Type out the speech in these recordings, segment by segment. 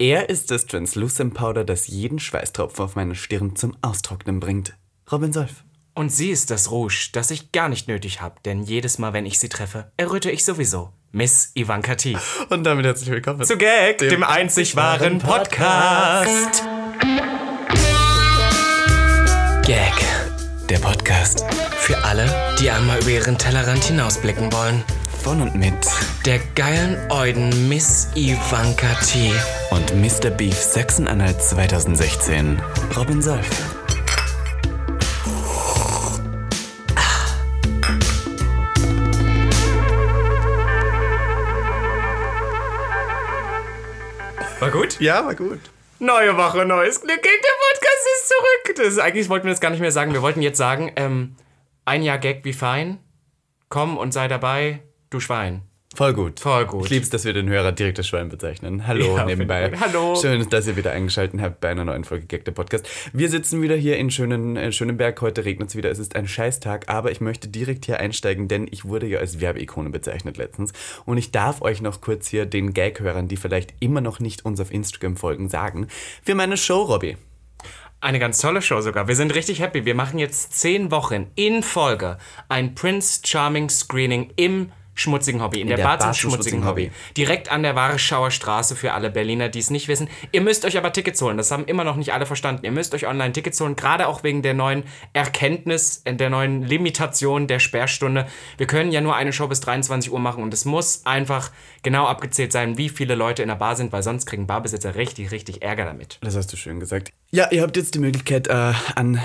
Er ist das Translucent Powder, das jeden Schweißtropfen auf meine Stirn zum Austrocknen bringt. Robin Solf. Und sie ist das Rouge, das ich gar nicht nötig habe, denn jedes Mal, wenn ich sie treffe, erröte ich sowieso. Miss Ivanka T. Und damit herzlich willkommen zu Gag, dem, dem einzig wahren Podcast. Gag, der Podcast. Für alle, die einmal über ihren Tellerrand hinausblicken wollen. Von und mit der geilen Euden Miss Ivanka T. Und Mr. Beef Sachsen-Anhalt 2016, Robin Solf. War gut? Ja, war gut. Neue Woche, neues Glück. Der Podcast ist zurück. Das ist, eigentlich wollten wir das gar nicht mehr sagen. Wir wollten jetzt sagen, ähm, ein Jahr Gag wie fein. Komm und sei dabei, du Schwein. Voll gut. Voll gut. Ich liebe es, dass wir den Hörer direkt als Schwein bezeichnen. Hallo ja, nebenbei. Hallo. Schön, dass ihr wieder eingeschaltet habt bei einer neuen Folge Gag der Podcast. Wir sitzen wieder hier in, schönen, in Schönenberg. Heute regnet es wieder. Es ist ein Scheißtag, aber ich möchte direkt hier einsteigen, denn ich wurde ja als Werbeikone bezeichnet letztens. Und ich darf euch noch kurz hier den Gag-Hörern, die vielleicht immer noch nicht uns auf Instagram folgen, sagen, für meine Show, Robby. Eine ganz tolle Show sogar. Wir sind richtig happy. Wir machen jetzt zehn Wochen in Folge ein Prince Charming Screening im schmutzigen Hobby, in, in der, der Bar, Bar zum schmutzigen Hobby. Hobby. Direkt an der Warschauer Straße für alle Berliner, die es nicht wissen. Ihr müsst euch aber Tickets holen, das haben immer noch nicht alle verstanden. Ihr müsst euch online Tickets holen, gerade auch wegen der neuen Erkenntnis, äh, der neuen Limitation der Sperrstunde. Wir können ja nur eine Show bis 23 Uhr machen und es muss einfach genau abgezählt sein, wie viele Leute in der Bar sind, weil sonst kriegen Barbesitzer richtig, richtig Ärger damit. Das hast du schön gesagt. Ja, ihr habt jetzt die Möglichkeit, äh, an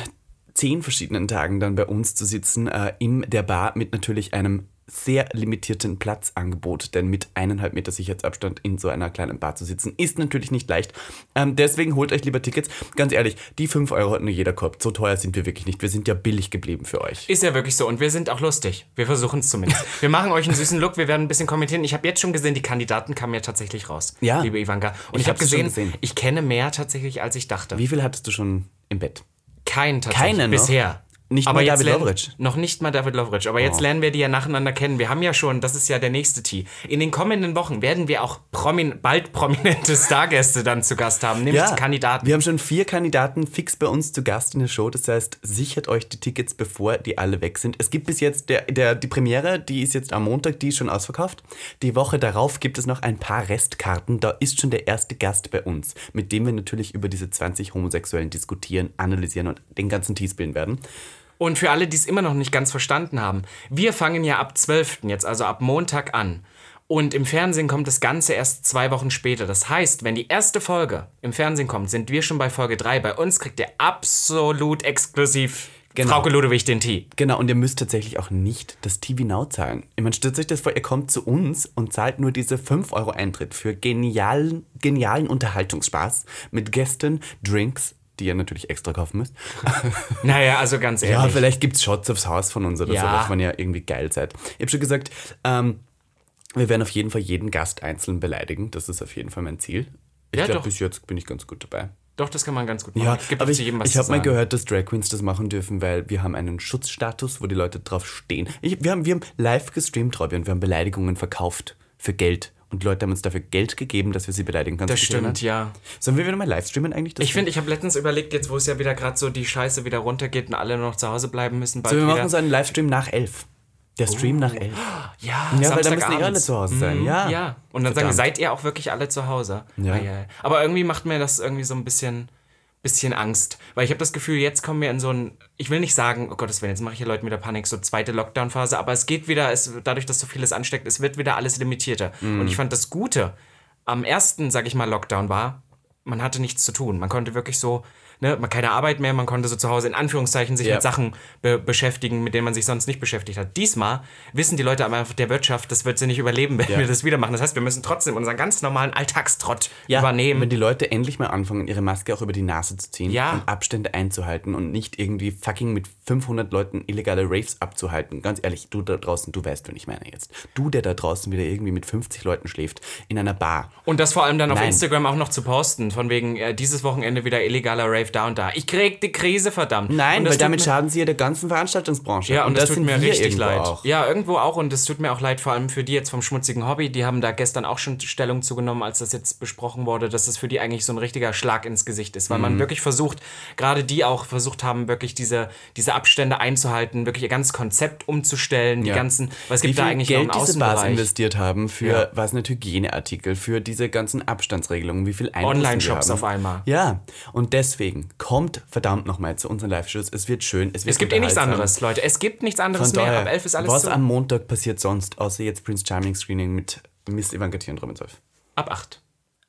zehn verschiedenen Tagen dann bei uns zu sitzen, äh, in der Bar mit natürlich einem sehr limitierten Platzangebot, denn mit eineinhalb Meter Sicherheitsabstand in so einer kleinen Bar zu sitzen, ist natürlich nicht leicht. Ähm, deswegen holt euch lieber Tickets. Ganz ehrlich, die 5 Euro hat nur jeder Korb. So teuer sind wir wirklich nicht. Wir sind ja billig geblieben für euch. Ist ja wirklich so. Und wir sind auch lustig. Wir versuchen es zumindest. wir machen euch einen süßen Look. Wir werden ein bisschen kommentieren. Ich habe jetzt schon gesehen, die Kandidaten kamen ja tatsächlich raus. Ja. Liebe Ivanka. Und ich, ich habe gesehen, gesehen, ich kenne mehr tatsächlich, als ich dachte. Wie viel hattest du schon im Bett? Keinen tatsächlich. Keinen Bisher. Nicht aber mal David Loveridge. Noch nicht mal David Loveridge. Aber oh. jetzt lernen wir die ja nacheinander kennen. Wir haben ja schon, das ist ja der nächste Tee. In den kommenden Wochen werden wir auch promin bald prominente Stargäste dann zu Gast haben, nämlich ja, Kandidaten. Wir haben schon vier Kandidaten fix bei uns zu Gast in der Show. Das heißt, sichert euch die Tickets, bevor die alle weg sind. Es gibt bis jetzt der, der, die Premiere, die ist jetzt am Montag, die ist schon ausverkauft. Die Woche darauf gibt es noch ein paar Restkarten. Da ist schon der erste Gast bei uns, mit dem wir natürlich über diese 20 Homosexuellen diskutieren, analysieren und den ganzen Tees bilden werden. Und für alle, die es immer noch nicht ganz verstanden haben, wir fangen ja ab 12. jetzt, also ab Montag an. Und im Fernsehen kommt das Ganze erst zwei Wochen später. Das heißt, wenn die erste Folge im Fernsehen kommt, sind wir schon bei Folge 3. Bei uns kriegt ihr absolut exklusiv Genau. Frauke Ludewig den Tee. Genau, und ihr müsst tatsächlich auch nicht das TV Now zahlen. Meine, stellt euch das vor, ihr kommt zu uns und zahlt nur diese 5 Euro Eintritt für genialen, genialen Unterhaltungsspaß mit Gästen, Drinks, die ihr natürlich extra kaufen müsst. naja, also ganz ehrlich. Ja, vielleicht gibt es Shots aufs Haus von uns oder ja. so, dass man ja irgendwie geil seid. Ich habe schon gesagt, ähm, wir werden auf jeden Fall jeden Gast einzeln beleidigen. Das ist auf jeden Fall mein Ziel. Ich ja, glaube, bis jetzt bin ich ganz gut dabei. Doch, das kann man ganz gut machen. Ja, ich aber ich, ich habe mal gehört, dass Drag Queens das machen dürfen, weil wir haben einen Schutzstatus, wo die Leute drauf stehen. Ich, wir, haben, wir haben live gestreamt, Robby, und wir haben Beleidigungen verkauft für Geld. Und Leute haben uns dafür Geld gegeben, dass wir sie beleidigen können. Das stimmt, ja. Sollen wir wieder mal live streamen eigentlich? ich finde, ich habe letztens überlegt, jetzt wo es ja wieder gerade so die Scheiße wieder runtergeht und alle nur noch zu Hause bleiben müssen. So, wir machen so einen Livestream nach elf. Der Stream oh. nach elf. Ja, ja weil da müssen eh alle zu Hause sein. Mhm, ja. ja. Und dann Verdammt. sagen, seid ihr auch wirklich alle zu Hause? Ja. Aber irgendwie macht mir das irgendwie so ein bisschen bisschen Angst. Weil ich habe das Gefühl, jetzt kommen wir in so ein, ich will nicht sagen, oh Gottes Willen, jetzt mache ich hier Leuten wieder Panik, so zweite Lockdown-Phase, aber es geht wieder, es, dadurch, dass so vieles ansteckt, es wird wieder alles limitierter. Mm. Und ich fand das Gute am ersten, sag ich mal, Lockdown war, man hatte nichts zu tun. Man konnte wirklich so ne, man keine Arbeit mehr, man konnte so zu Hause in Anführungszeichen sich ja. mit Sachen be beschäftigen, mit denen man sich sonst nicht beschäftigt hat. Diesmal wissen die Leute aber einfach der Wirtschaft, das wird sie nicht überleben, wenn ja. wir das wieder machen. Das heißt, wir müssen trotzdem unseren ganz normalen Alltagstrott ja, übernehmen. Wenn die Leute endlich mal anfangen, ihre Maske auch über die Nase zu ziehen ja. und Abstände einzuhalten und nicht irgendwie fucking mit 500 Leuten illegale Raves abzuhalten. Ganz ehrlich, du da draußen, du weißt, wen ich meine jetzt. Du, der da draußen wieder irgendwie mit 50 Leuten schläft, in einer Bar. Und das vor allem dann auf Nein. Instagram auch noch zu posten, von wegen äh, dieses Wochenende wieder illegaler Rave da und da. Ich krieg die Krise, verdammt. Nein, und weil damit schaden sie ja der ganzen Veranstaltungsbranche. Ja, und, das, das tut mir richtig leid. Auch. Ja, irgendwo auch. Und es tut mir auch leid, vor allem für die jetzt vom schmutzigen Hobby. Die haben da gestern auch schon Stellung zugenommen, als das jetzt besprochen wurde, dass das für die eigentlich so ein richtiger Schlag ins Gesicht ist. Weil Mhm. man wirklich versucht, gerade die auch versucht haben, wirklich diese, diese Abstände einzuhalten, wirklich ihr ganzes Konzept umzustellen, die Ja. ganzen, weil es Wie gibt da eigentlich Geld noch einen diese Bars investiert haben für, Ja. was nicht, Hygieneartikel, für diese ganzen Abstandsregelungen, wie viel Einfluss Online-Shops auf einmal. Ja, und deswegen kommt verdammt nochmal zu unseren Live-Shows. Es wird schön, es wird Es gibt eh nichts anderes, Leute. Es gibt nichts anderes Von mehr. Ab 11 ist alles was zu. am Montag passiert sonst, außer jetzt Prince Charming Screening mit Miss Tier und Robin Solf? Ab 8.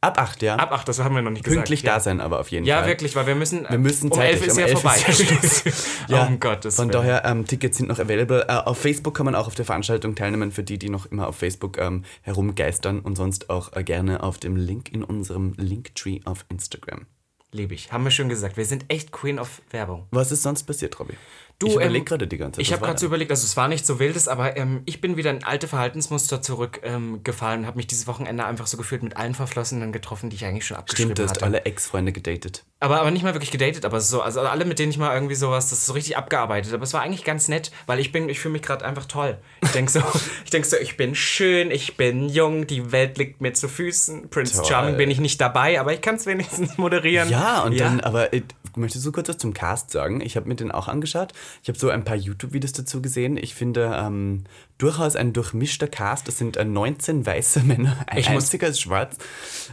Ab 8, ja. Ab 8, das haben wir noch nicht Pünktlich gesagt. da sein, aber auf jeden Ja, Fall. wirklich, weil wir müssen. Wir müssen um 11 zeitig, ist um ja 11 vorbei. ist ja. Ja, um Gottes Von Willen. daher, ähm, Tickets sind noch available. Äh, auf Facebook kann man auch auf der Veranstaltung teilnehmen, für die, die noch immer auf Facebook ähm, herumgeistern und sonst auch äh, gerne auf dem Link in unserem Linktree auf Instagram. Liebe ich. Haben wir schon gesagt. Wir sind echt Queen of Werbung. Was ist sonst passiert, Robby? Du, ich überlege ähm, gerade die ganze Zeit. Ich habe gerade so überlegt, also es war nicht so wildes, aber ähm, ich bin wieder in alte Verhaltensmuster zurückgefallen ähm, und habe mich dieses Wochenende einfach so gefühlt mit allen Verflossenen getroffen, die ich eigentlich schon abgeschrieben Stimmt, du hast hatte. alle Ex-Freunde gedatet. Aber, aber nicht mal wirklich gedatet, aber so, also alle, mit denen ich mal irgendwie sowas, das ist so richtig abgearbeitet. Aber es war eigentlich ganz nett, weil ich bin, ich fühle mich gerade einfach toll. Ich denke so, ich denke so, ich bin schön, ich bin jung, die Welt liegt mir zu Füßen. Prince Toll. Charming bin ich nicht dabei, aber ich kann es wenigstens moderieren. Ja, und dann, aber äh, möchtest du kurz was zum Cast sagen? Ich habe mir den auch angeschaut. Ich habe so ein paar YouTube-Videos dazu gesehen. Ich finde ähm, durchaus ein durchmischter Cast. Es sind äh, 19 weiße Männer, ein Ich muss- einziger ist schwarz.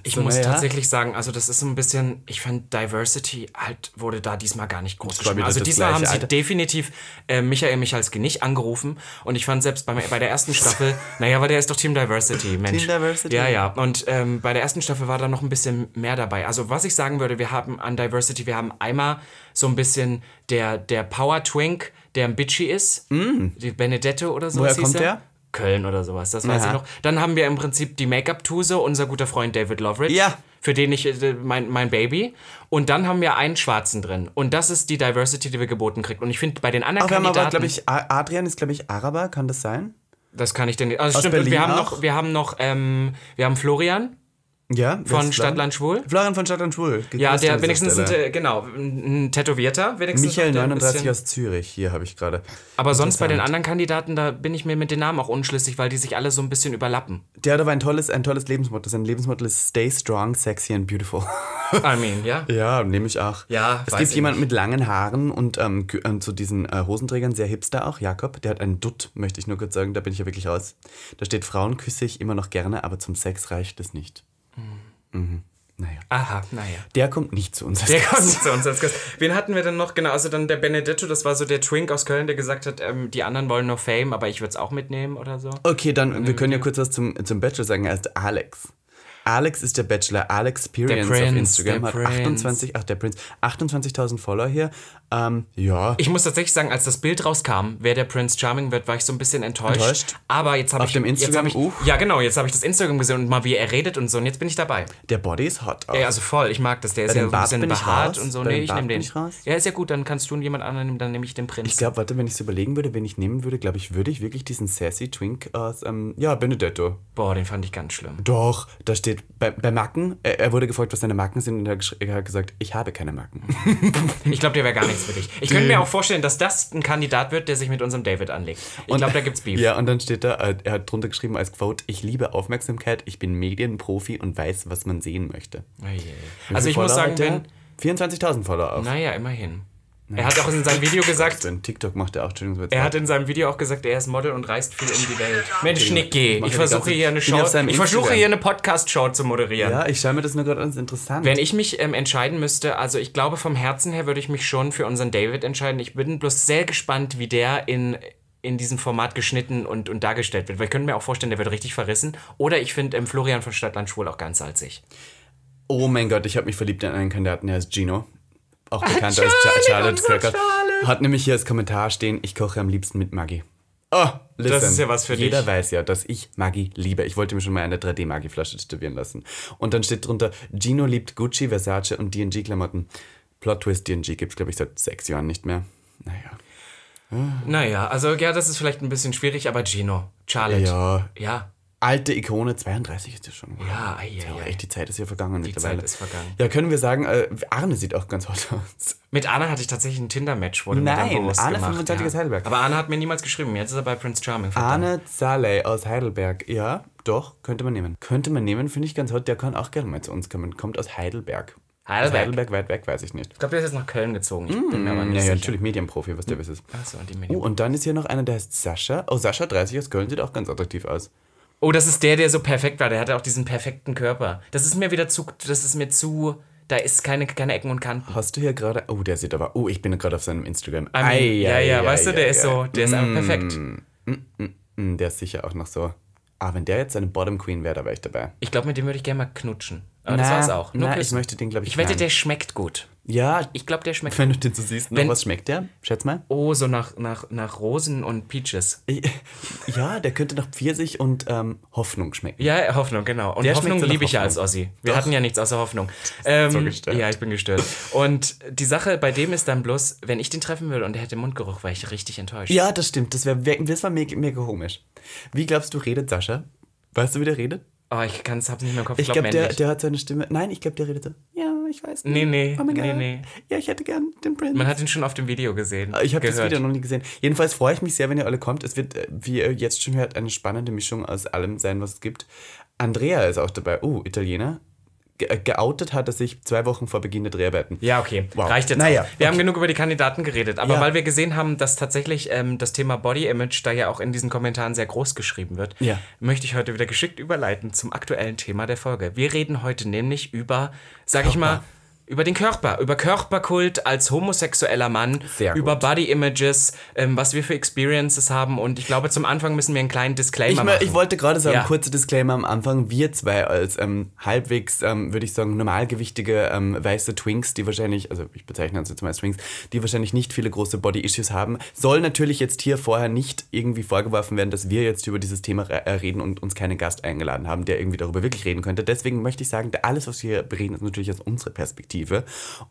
Ich So, muss naja. tatsächlich sagen, also das ist so ein bisschen, ich fand Diversity halt wurde da diesmal gar nicht groß wieder Also diesmal haben sie Alter. definitiv äh, Michael Michalski nicht angerufen und ich fand selbst bei, bei der ersten Staffel, naja, weil der ist doch Team Diversity, Mensch. Team Diversity. Ja, ja. Und ähm, bei der ersten Staffel war da noch ein bisschen mehr dabei. Also was ich sagen würde, wir haben an Diversity, wir haben einmal so ein bisschen der, der Power Twink, der ein Bitchy ist, die Benedetto oder sowas Mm. Woher kommt er. der? Köln oder sowas, das weiß Aha. ich noch. Dann haben wir im Prinzip die Make-up-Tuse, unser guter Freund David Loveridge. Ja. Für den ich, äh, mein, mein Baby. Und dann haben wir einen Schwarzen drin. Und das ist die Diversity, die wir geboten kriegen. Und ich finde, bei den anderen wir haben aber, Kandidaten, glaube ich, Adrian ist, glaube ich, Araber, kann das sein? das kann ich denn nicht. Also Aus stimmt, und wir Berlin haben auch? noch, wir haben noch, ähm, wir haben Florian Ja. von Stadtland Schwul. Florian von Stadtland Schwul. Ja, der wenigstens, ein, äh, genau, ein Tätowierter. Wenigstens Michael noch, der ein 39 bisschen- aus Zürich, hier habe ich gerade. Aber sonst bei den anderen Kandidaten, da bin ich mir mit den Namen auch unschlüssig, weil die sich alle so ein bisschen überlappen. Der hat aber ein tolles, ein tolles Lebensmotto. Sein Lebensmotto ist Stay strong, sexy and beautiful. I mean, ja. Ja, nehme ich auch. Ja, es gibt jemanden mit langen Haaren und ähm, ähm, zu diesen äh, Hosenträgern, sehr hipster auch, Jakob. Der hat einen Dutt, möchte ich nur kurz sagen, da bin ich ja wirklich raus. Da steht, Frauen küsse ich immer noch gerne, aber zum Sex reicht es nicht. Mhm. Naja. Aha, naja. Der kommt nicht zu uns. als Der Gast. kommt zu uns als Gast. Wen hatten wir denn noch? Genau, also dann der Benedetto, das war so der Twink aus Köln, der gesagt hat, ähm, die anderen wollen nur Fame, aber ich würde es auch mitnehmen oder so. Okay, dann, wir können ja kurz was zum, zum Bachelor sagen. Er ist Alex. Alex ist der Bachelor. Alex Experience Der Prince, auf Instagram der hat Prince. 28, ach der Prince, 28.000 Follower hier. Ähm, ja. Ich muss tatsächlich sagen, als das Bild rauskam, wer der Prince Charming wird, war ich so ein bisschen enttäuscht. Enttäuscht? Aber jetzt habe Auf ich dem jetzt Instagram, ich, uh. Ja, genau, jetzt habe ich das Instagram gesehen und mal wie er redet und so und jetzt bin ich dabei. Der Body ist hot auch. Ja, also voll, ich mag das. Der ist ja dem so ein bisschen behaart und so. Bei Nee, dem ich nehme den. ich raus. Ja, ist ja gut, dann kannst du ihn jemand anderen nehmen, dann nehme ich den Prinz. Ich glaube, warte, wenn ich es überlegen würde, wenn ich nehmen würde, glaube ich, würde ich wirklich diesen sassy Twink aus, ähm, ja, Benedetto. Boah, den fand ich ganz schlimm. Doch, da steht, bei, bei Macken, er, er wurde gefragt, was seine Macken sind und er, er hat gesagt, ich habe keine Macken. Ich glaube, der wäre gar nichts für dich. Ich könnte mir auch vorstellen, dass das ein Kandidat wird, der sich mit unserem David anlegt. Ich glaube, da gibt's Beef. Ja, und dann steht da, äh, er hat drunter geschrieben als Quote, ich liebe Aufmerksamkeit, ich bin Medienprofi und weiß, was man sehen möchte. Oh Also ich muss Follower sagen, hat der? wenn. 24.000 Follower auch. Naja, immerhin. Er hat auch in seinem Video gesagt, Denn TikTok macht er auch, er hat in seinem Video auch gesagt, er ist Model und reist viel um die Welt. Mensch, Nicky, ich versuche hier eine Show, ich versuche hier eine Podcast-Show zu moderieren. Ja, ich schaue mir das nur gerade an, das ist interessant. Wenn ich mich ähm, entscheiden müsste, also ich glaube vom Herzen her würde ich mich schon für unseren David entscheiden. Ich bin bloß sehr gespannt, wie der in, in diesem Format geschnitten und, und dargestellt wird. Weil ich könnte mir auch vorstellen, der wird richtig verrissen. Oder ich finde ähm, Florian von Stadtland Schwul auch ganz salzig. oh mein Gott, ich habe mich verliebt in einen Kandidaten, der heißt Gino. Auch bekannt als Charlie, Cha- Charlotte Cracker. Hat nämlich hier als Kommentar stehen, ich koche am liebsten mit Maggi. Oh, listen. Das ist ja was für Jeder dich. weiß ja, dass ich Maggi liebe. Ich wollte mir schon mal eine 3D-Maggi-Flasche tätowieren lassen. Und dann steht drunter, Gino liebt Gucci, Versace und D&G-Klamotten. Plot Twist, D&G gibt es, glaube ich, seit sechs Jahren nicht mehr. Naja. Naja, also ja, das ist vielleicht ein bisschen schwierig, aber Gino, Charlotte. Ja, Ja. Alte Ikone, 32 ist ja schon. Ja, ja, ei, ei. echt, die Zeit ist ja vergangen Die mittlerweile. Zeit ist vergangen. Ja, können wir sagen, äh, Arne sieht auch ganz hot aus. Mit Anna hatte ich tatsächlich ein Tinder-Match, wurde mir Nein, dann bewusst Arne gemacht. 25 aus Heidelberg. Aber Anna hat mir niemals geschrieben. Jetzt ist er bei Prince Charming. verdammt. Arne Zaley aus Heidelberg. Ja, doch, könnte man nehmen. Könnte man nehmen, finde ich ganz hot. Der kann auch gerne mal zu uns kommen. Kommt aus Heidelberg. Aus Heidelberg. Heidelberg weit weg, weiß ich nicht. Ich glaube, der ist jetzt nach Köln gezogen. Ich bin mir aber nicht Ja, ja, sicher. natürlich Medienprofi, was der ist. Achso, die Oh, Medien. und dann ist hier noch einer, der heißt Sascha. Oh, Sascha, 30 aus Köln, sieht auch ganz attraktiv aus. Oh, das ist der, der so perfekt war. Der hatte auch diesen perfekten Körper. Das ist mir wieder zu. Das ist mir zu. Da ist keine, keine Ecken und Kanten. Hast du hier gerade. Oh, der sieht aber. Oh, ich bin gerade auf seinem Instagram. I mean, Ei, ja, ei, ja, ei, weißt du, der ist so. Der ist einfach perfekt. Mm, Der ist sicher auch noch so. Ah, wenn der jetzt eine Bottom Queen wäre, da wäre ich dabei. Ich glaube, mit dem würde ich gerne mal knutschen. Aber das Na, war's auch. Nur na, ich möchte den, glaub ich, Ich wette, der schmeckt gut. Ja, Ich glaube, der schmeckt wenn du den so siehst, noch Wenn- was schmeckt der? Schätz mal. Oh, so nach, nach, nach Rosen und Peaches. Ich- Ja, der könnte nach Pfirsich und ähm, Hoffnung schmecken. Ja, Hoffnung, genau. Und Der Hoffnung so liebe ich ja als. Ossi. Wir Doch. hatten ja nichts außer Hoffnung. Ähm, so gestört. Ja, ich bin gestört. Und die Sache bei dem ist dann bloß, wenn ich den treffen würde und er hätte Mundgeruch, wäre ich richtig enttäuscht. Ja, das stimmt. Das, wär, das war mega, mega komisch. Wie glaubst du, redet Sascha? Weißt du, wie der redet? Oh, ich kann's, hab's nicht mehr im Kopf. Ich glaub, glaube, der, männlich. der hat seine Stimme. Nein, ich glaube, der redet so. Ja, ich weiß nicht. Nee, nee, Oh mein nee, Gott. nee. Ja, ich hätte gern den Prinz. Man hat ihn schon auf dem Video gesehen. Ich habe das. Video noch nie gesehen. Jedenfalls freue ich mich sehr, wenn ihr alle kommt. Es wird, äh, wie ihr jetzt schon hört, eine spannende Mischung aus allem sein, was es gibt. Andrea ist auch dabei. Oh, Italiener. Ge äh, geoutet hat er sich zwei Wochen vor Beginn der Dreharbeiten. Ja, okay. Wow. Reicht jetzt Naja, auch. Wir haben genug über die Kandidaten geredet. Aber Ja. weil wir gesehen haben, dass tatsächlich ähm, das Thema Body Image da ja auch in diesen Kommentaren sehr groß geschrieben wird, Ja. möchte ich heute wieder geschickt überleiten zum aktuellen Thema der Folge. Wir reden heute nämlich über, sag ich mal, über den Körper, über Körperkult als homosexueller Mann, über Body Images, ähm, was wir für Experiences haben. Und ich glaube, zum Anfang müssen wir einen kleinen Disclaimer Ich, machen. mö- ich wollte gerade sagen, Ja. kurzer Disclaimer am Anfang. Wir zwei als ähm, halbwegs, ähm, würde ich sagen, normalgewichtige ähm, weiße Twinks, die wahrscheinlich, also ich bezeichne uns jetzt mal als Twinks, die wahrscheinlich nicht viele große Body-Issues haben, soll natürlich jetzt hier vorher nicht irgendwie vorgeworfen werden, dass wir jetzt über dieses Thema äh, reden und uns keinen Gast eingeladen haben, der irgendwie darüber wirklich reden könnte. Deswegen möchte ich sagen, alles, was wir bereden, ist natürlich aus unserer Perspektive.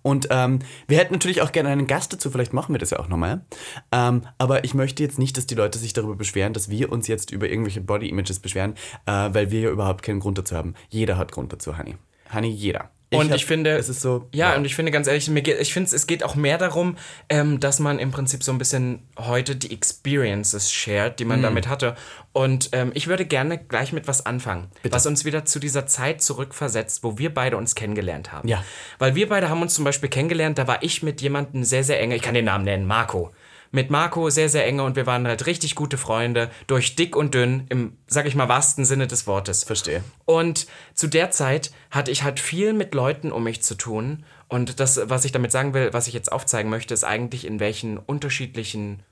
Und ähm, wir hätten natürlich auch gerne einen Gast dazu, vielleicht machen wir das ja auch nochmal. Ähm, aber ich möchte jetzt nicht, dass die Leute sich darüber beschweren, dass wir uns jetzt über irgendwelche Body-Images beschweren, äh, weil wir ja überhaupt keinen Grund dazu haben. Jeder hat Grund dazu, Honey. Honey, jeder. Und hab- ich finde, es ist so. Ja, und ich finde ganz ehrlich, mir geht, ich finde, es geht auch mehr darum, ähm, dass man im Prinzip so ein bisschen heute die Experiences shared, die man Mhm. damit hatte. Und ähm, ich würde gerne gleich mit was anfangen, was uns wieder zu dieser Zeit zurückversetzt, wo wir beide uns kennengelernt haben. Ja. Weil wir beide haben uns zum Beispiel kennengelernt, da war ich mit jemandem sehr, sehr enge, ich kann den Namen nennen, Marco. Mit Marco sehr, sehr enge und wir waren halt richtig gute Freunde, durch dick und dünn, im, sag ich mal, wahrsten Sinne des Wortes. Verstehe. Und zu der Zeit hatte ich halt viel mit Leuten um mich zu tun. Und das, was ich damit sagen will, was ich jetzt aufzeigen möchte, ist eigentlich, in welchen unterschiedlichen,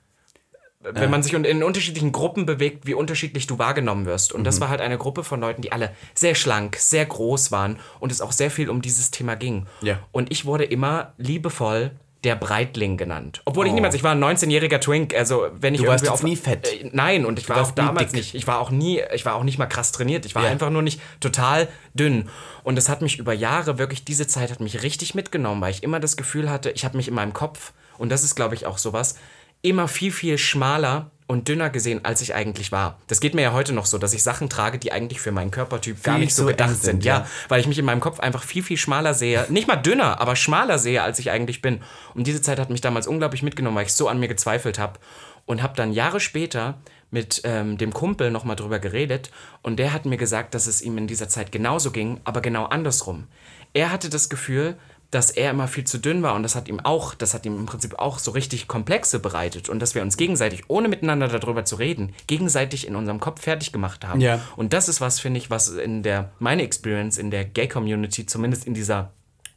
wenn man sich in, unterschiedlichen Gruppen bewegt, wie unterschiedlich du wahrgenommen wirst. Und das war halt eine Gruppe von Leuten, die alle sehr schlank, sehr groß waren und es auch sehr viel um dieses Thema ging. Ja. Und ich wurde immer liebevoll der Breitling genannt. Obwohl ich niemals, ich war ein 19-jähriger Twink, also wenn ich Du warst auf, nie fett. Äh, nein, und ich war warst auch damals nicht. Ich war auch nie, ich war auch nicht mal krass trainiert. Ich war Ja. einfach nur nicht total dünn. Und es hat mich über Jahre wirklich, diese Zeit hat mich richtig mitgenommen, weil ich immer das Gefühl hatte, ich habe mich in meinem Kopf, und das ist glaube ich auch sowas, immer viel, viel schmaler und dünner gesehen, als ich eigentlich war. Das geht mir ja heute noch so, dass ich Sachen trage, die eigentlich für meinen Körpertyp gar Viel nicht so gedacht sind. sind, Ja, ja. weil ich mich in meinem Kopf einfach viel, viel schmaler sehe. Nicht mal dünner, aber schmaler sehe, als ich eigentlich bin. Und diese Zeit hat mich damals unglaublich mitgenommen, weil ich so an mir gezweifelt habe. Und habe dann Jahre später mit ähm, dem Kumpel nochmal drüber geredet. Und der hat mir gesagt, dass es ihm in dieser Zeit genauso ging, aber genau andersrum. Er hatte das Gefühl, dass er immer viel zu dünn war und das hat ihm auch, das hat ihm im Prinzip auch so richtig Komplexe bereitet und dass wir uns gegenseitig, ohne miteinander darüber zu reden, gegenseitig in unserem Kopf fertig gemacht haben. Ja. Und das ist was, finde ich, was in der, meine Experience in der Gay-Community, zumindest in dieser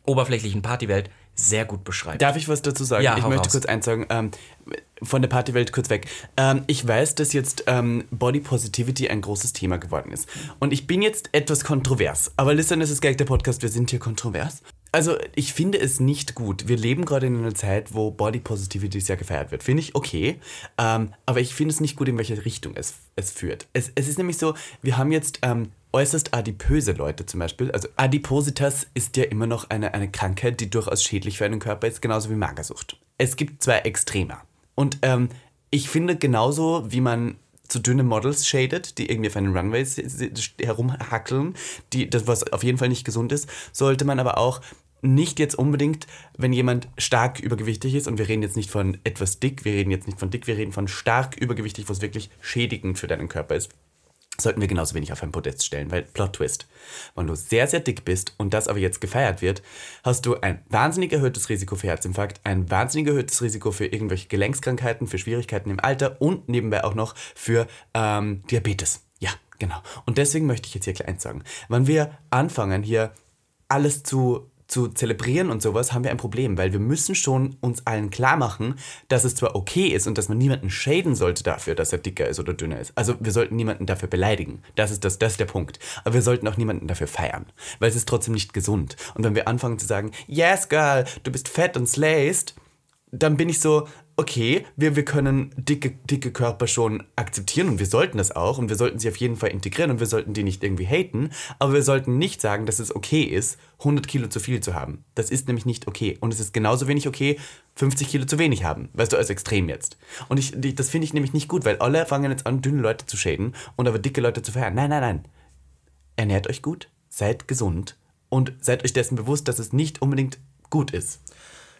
oberflächlichen Partywelt, sehr gut beschreibt. Darf ich was dazu sagen? Ja, ich möchte raus. kurz eins sagen. Ähm, von der Partywelt kurz weg. Ähm, ich weiß, dass jetzt ähm, Body Positivity ein großes Thema geworden ist. Und ich bin jetzt etwas kontrovers. Aber listen, es ist gleich der Podcast, wir sind hier kontrovers. Also, ich finde es nicht gut. Wir leben gerade in einer Zeit, wo Body Positivity sehr gefeiert wird. Finde ich okay. Ähm, aber ich finde es nicht gut, in welche Richtung es, es führt. Es, es ist nämlich so, wir haben jetzt ähm, äußerst adipöse Leute zum Beispiel. Also Adipositas ist ja immer noch eine, eine Krankheit, die durchaus schädlich für einen Körper ist, genauso wie Magersucht. Es gibt zwei Extreme. Und ähm, ich finde genauso, wie man zu dünne Models shadet, die irgendwie auf einen Runway herumhackeln, die, das, was auf jeden Fall nicht gesund ist, sollte man aber auch nicht jetzt unbedingt, wenn jemand stark übergewichtig ist, und wir reden jetzt nicht von etwas dick, wir reden jetzt nicht von dick, wir reden von stark übergewichtig, wo es wirklich schädigend für deinen Körper ist, sollten wir genauso wenig auf ein Podest stellen, weil Plot Twist. Wenn du sehr, sehr dick bist und das aber jetzt gefeiert wird, hast du ein wahnsinnig erhöhtes Risiko für Herzinfarkt, ein wahnsinnig erhöhtes Risiko für irgendwelche Gelenkskrankheiten, für Schwierigkeiten im Alter und nebenbei auch noch für ähm, Diabetes. Ja, genau. Und deswegen möchte ich jetzt hier gleich eins sagen. Wenn wir anfangen, hier alles zu zu zelebrieren und sowas, haben wir ein Problem, weil wir müssen schon uns allen klar machen, dass es zwar okay ist und dass man niemanden schäden sollte dafür, dass er dicker ist oder dünner ist. Also wir sollten niemanden dafür beleidigen. Das ist, das, das ist der Punkt. Aber wir sollten auch niemanden dafür feiern, weil es ist trotzdem nicht gesund. Und wenn wir anfangen zu sagen, yes girl, du bist fett und slayst, dann bin ich so, okay, wir, wir können dicke, dicke Körper schon akzeptieren und wir sollten das auch und wir sollten sie auf jeden Fall integrieren und wir sollten die nicht irgendwie haten, aber wir sollten nicht sagen, dass es okay ist, 100 Kilo zu viel zu haben. Das ist nämlich nicht okay. Und es ist genauso wenig okay, 50 Kilo zu wenig haben. Weißt du, als extrem jetzt. Und ich, das finde ich nämlich nicht gut, weil alle fangen jetzt an, dünne Leute zu schäden und aber dicke Leute zu feiern. Nein, nein, nein. Ernährt euch gut, seid gesund und seid euch dessen bewusst, dass es nicht unbedingt gut ist.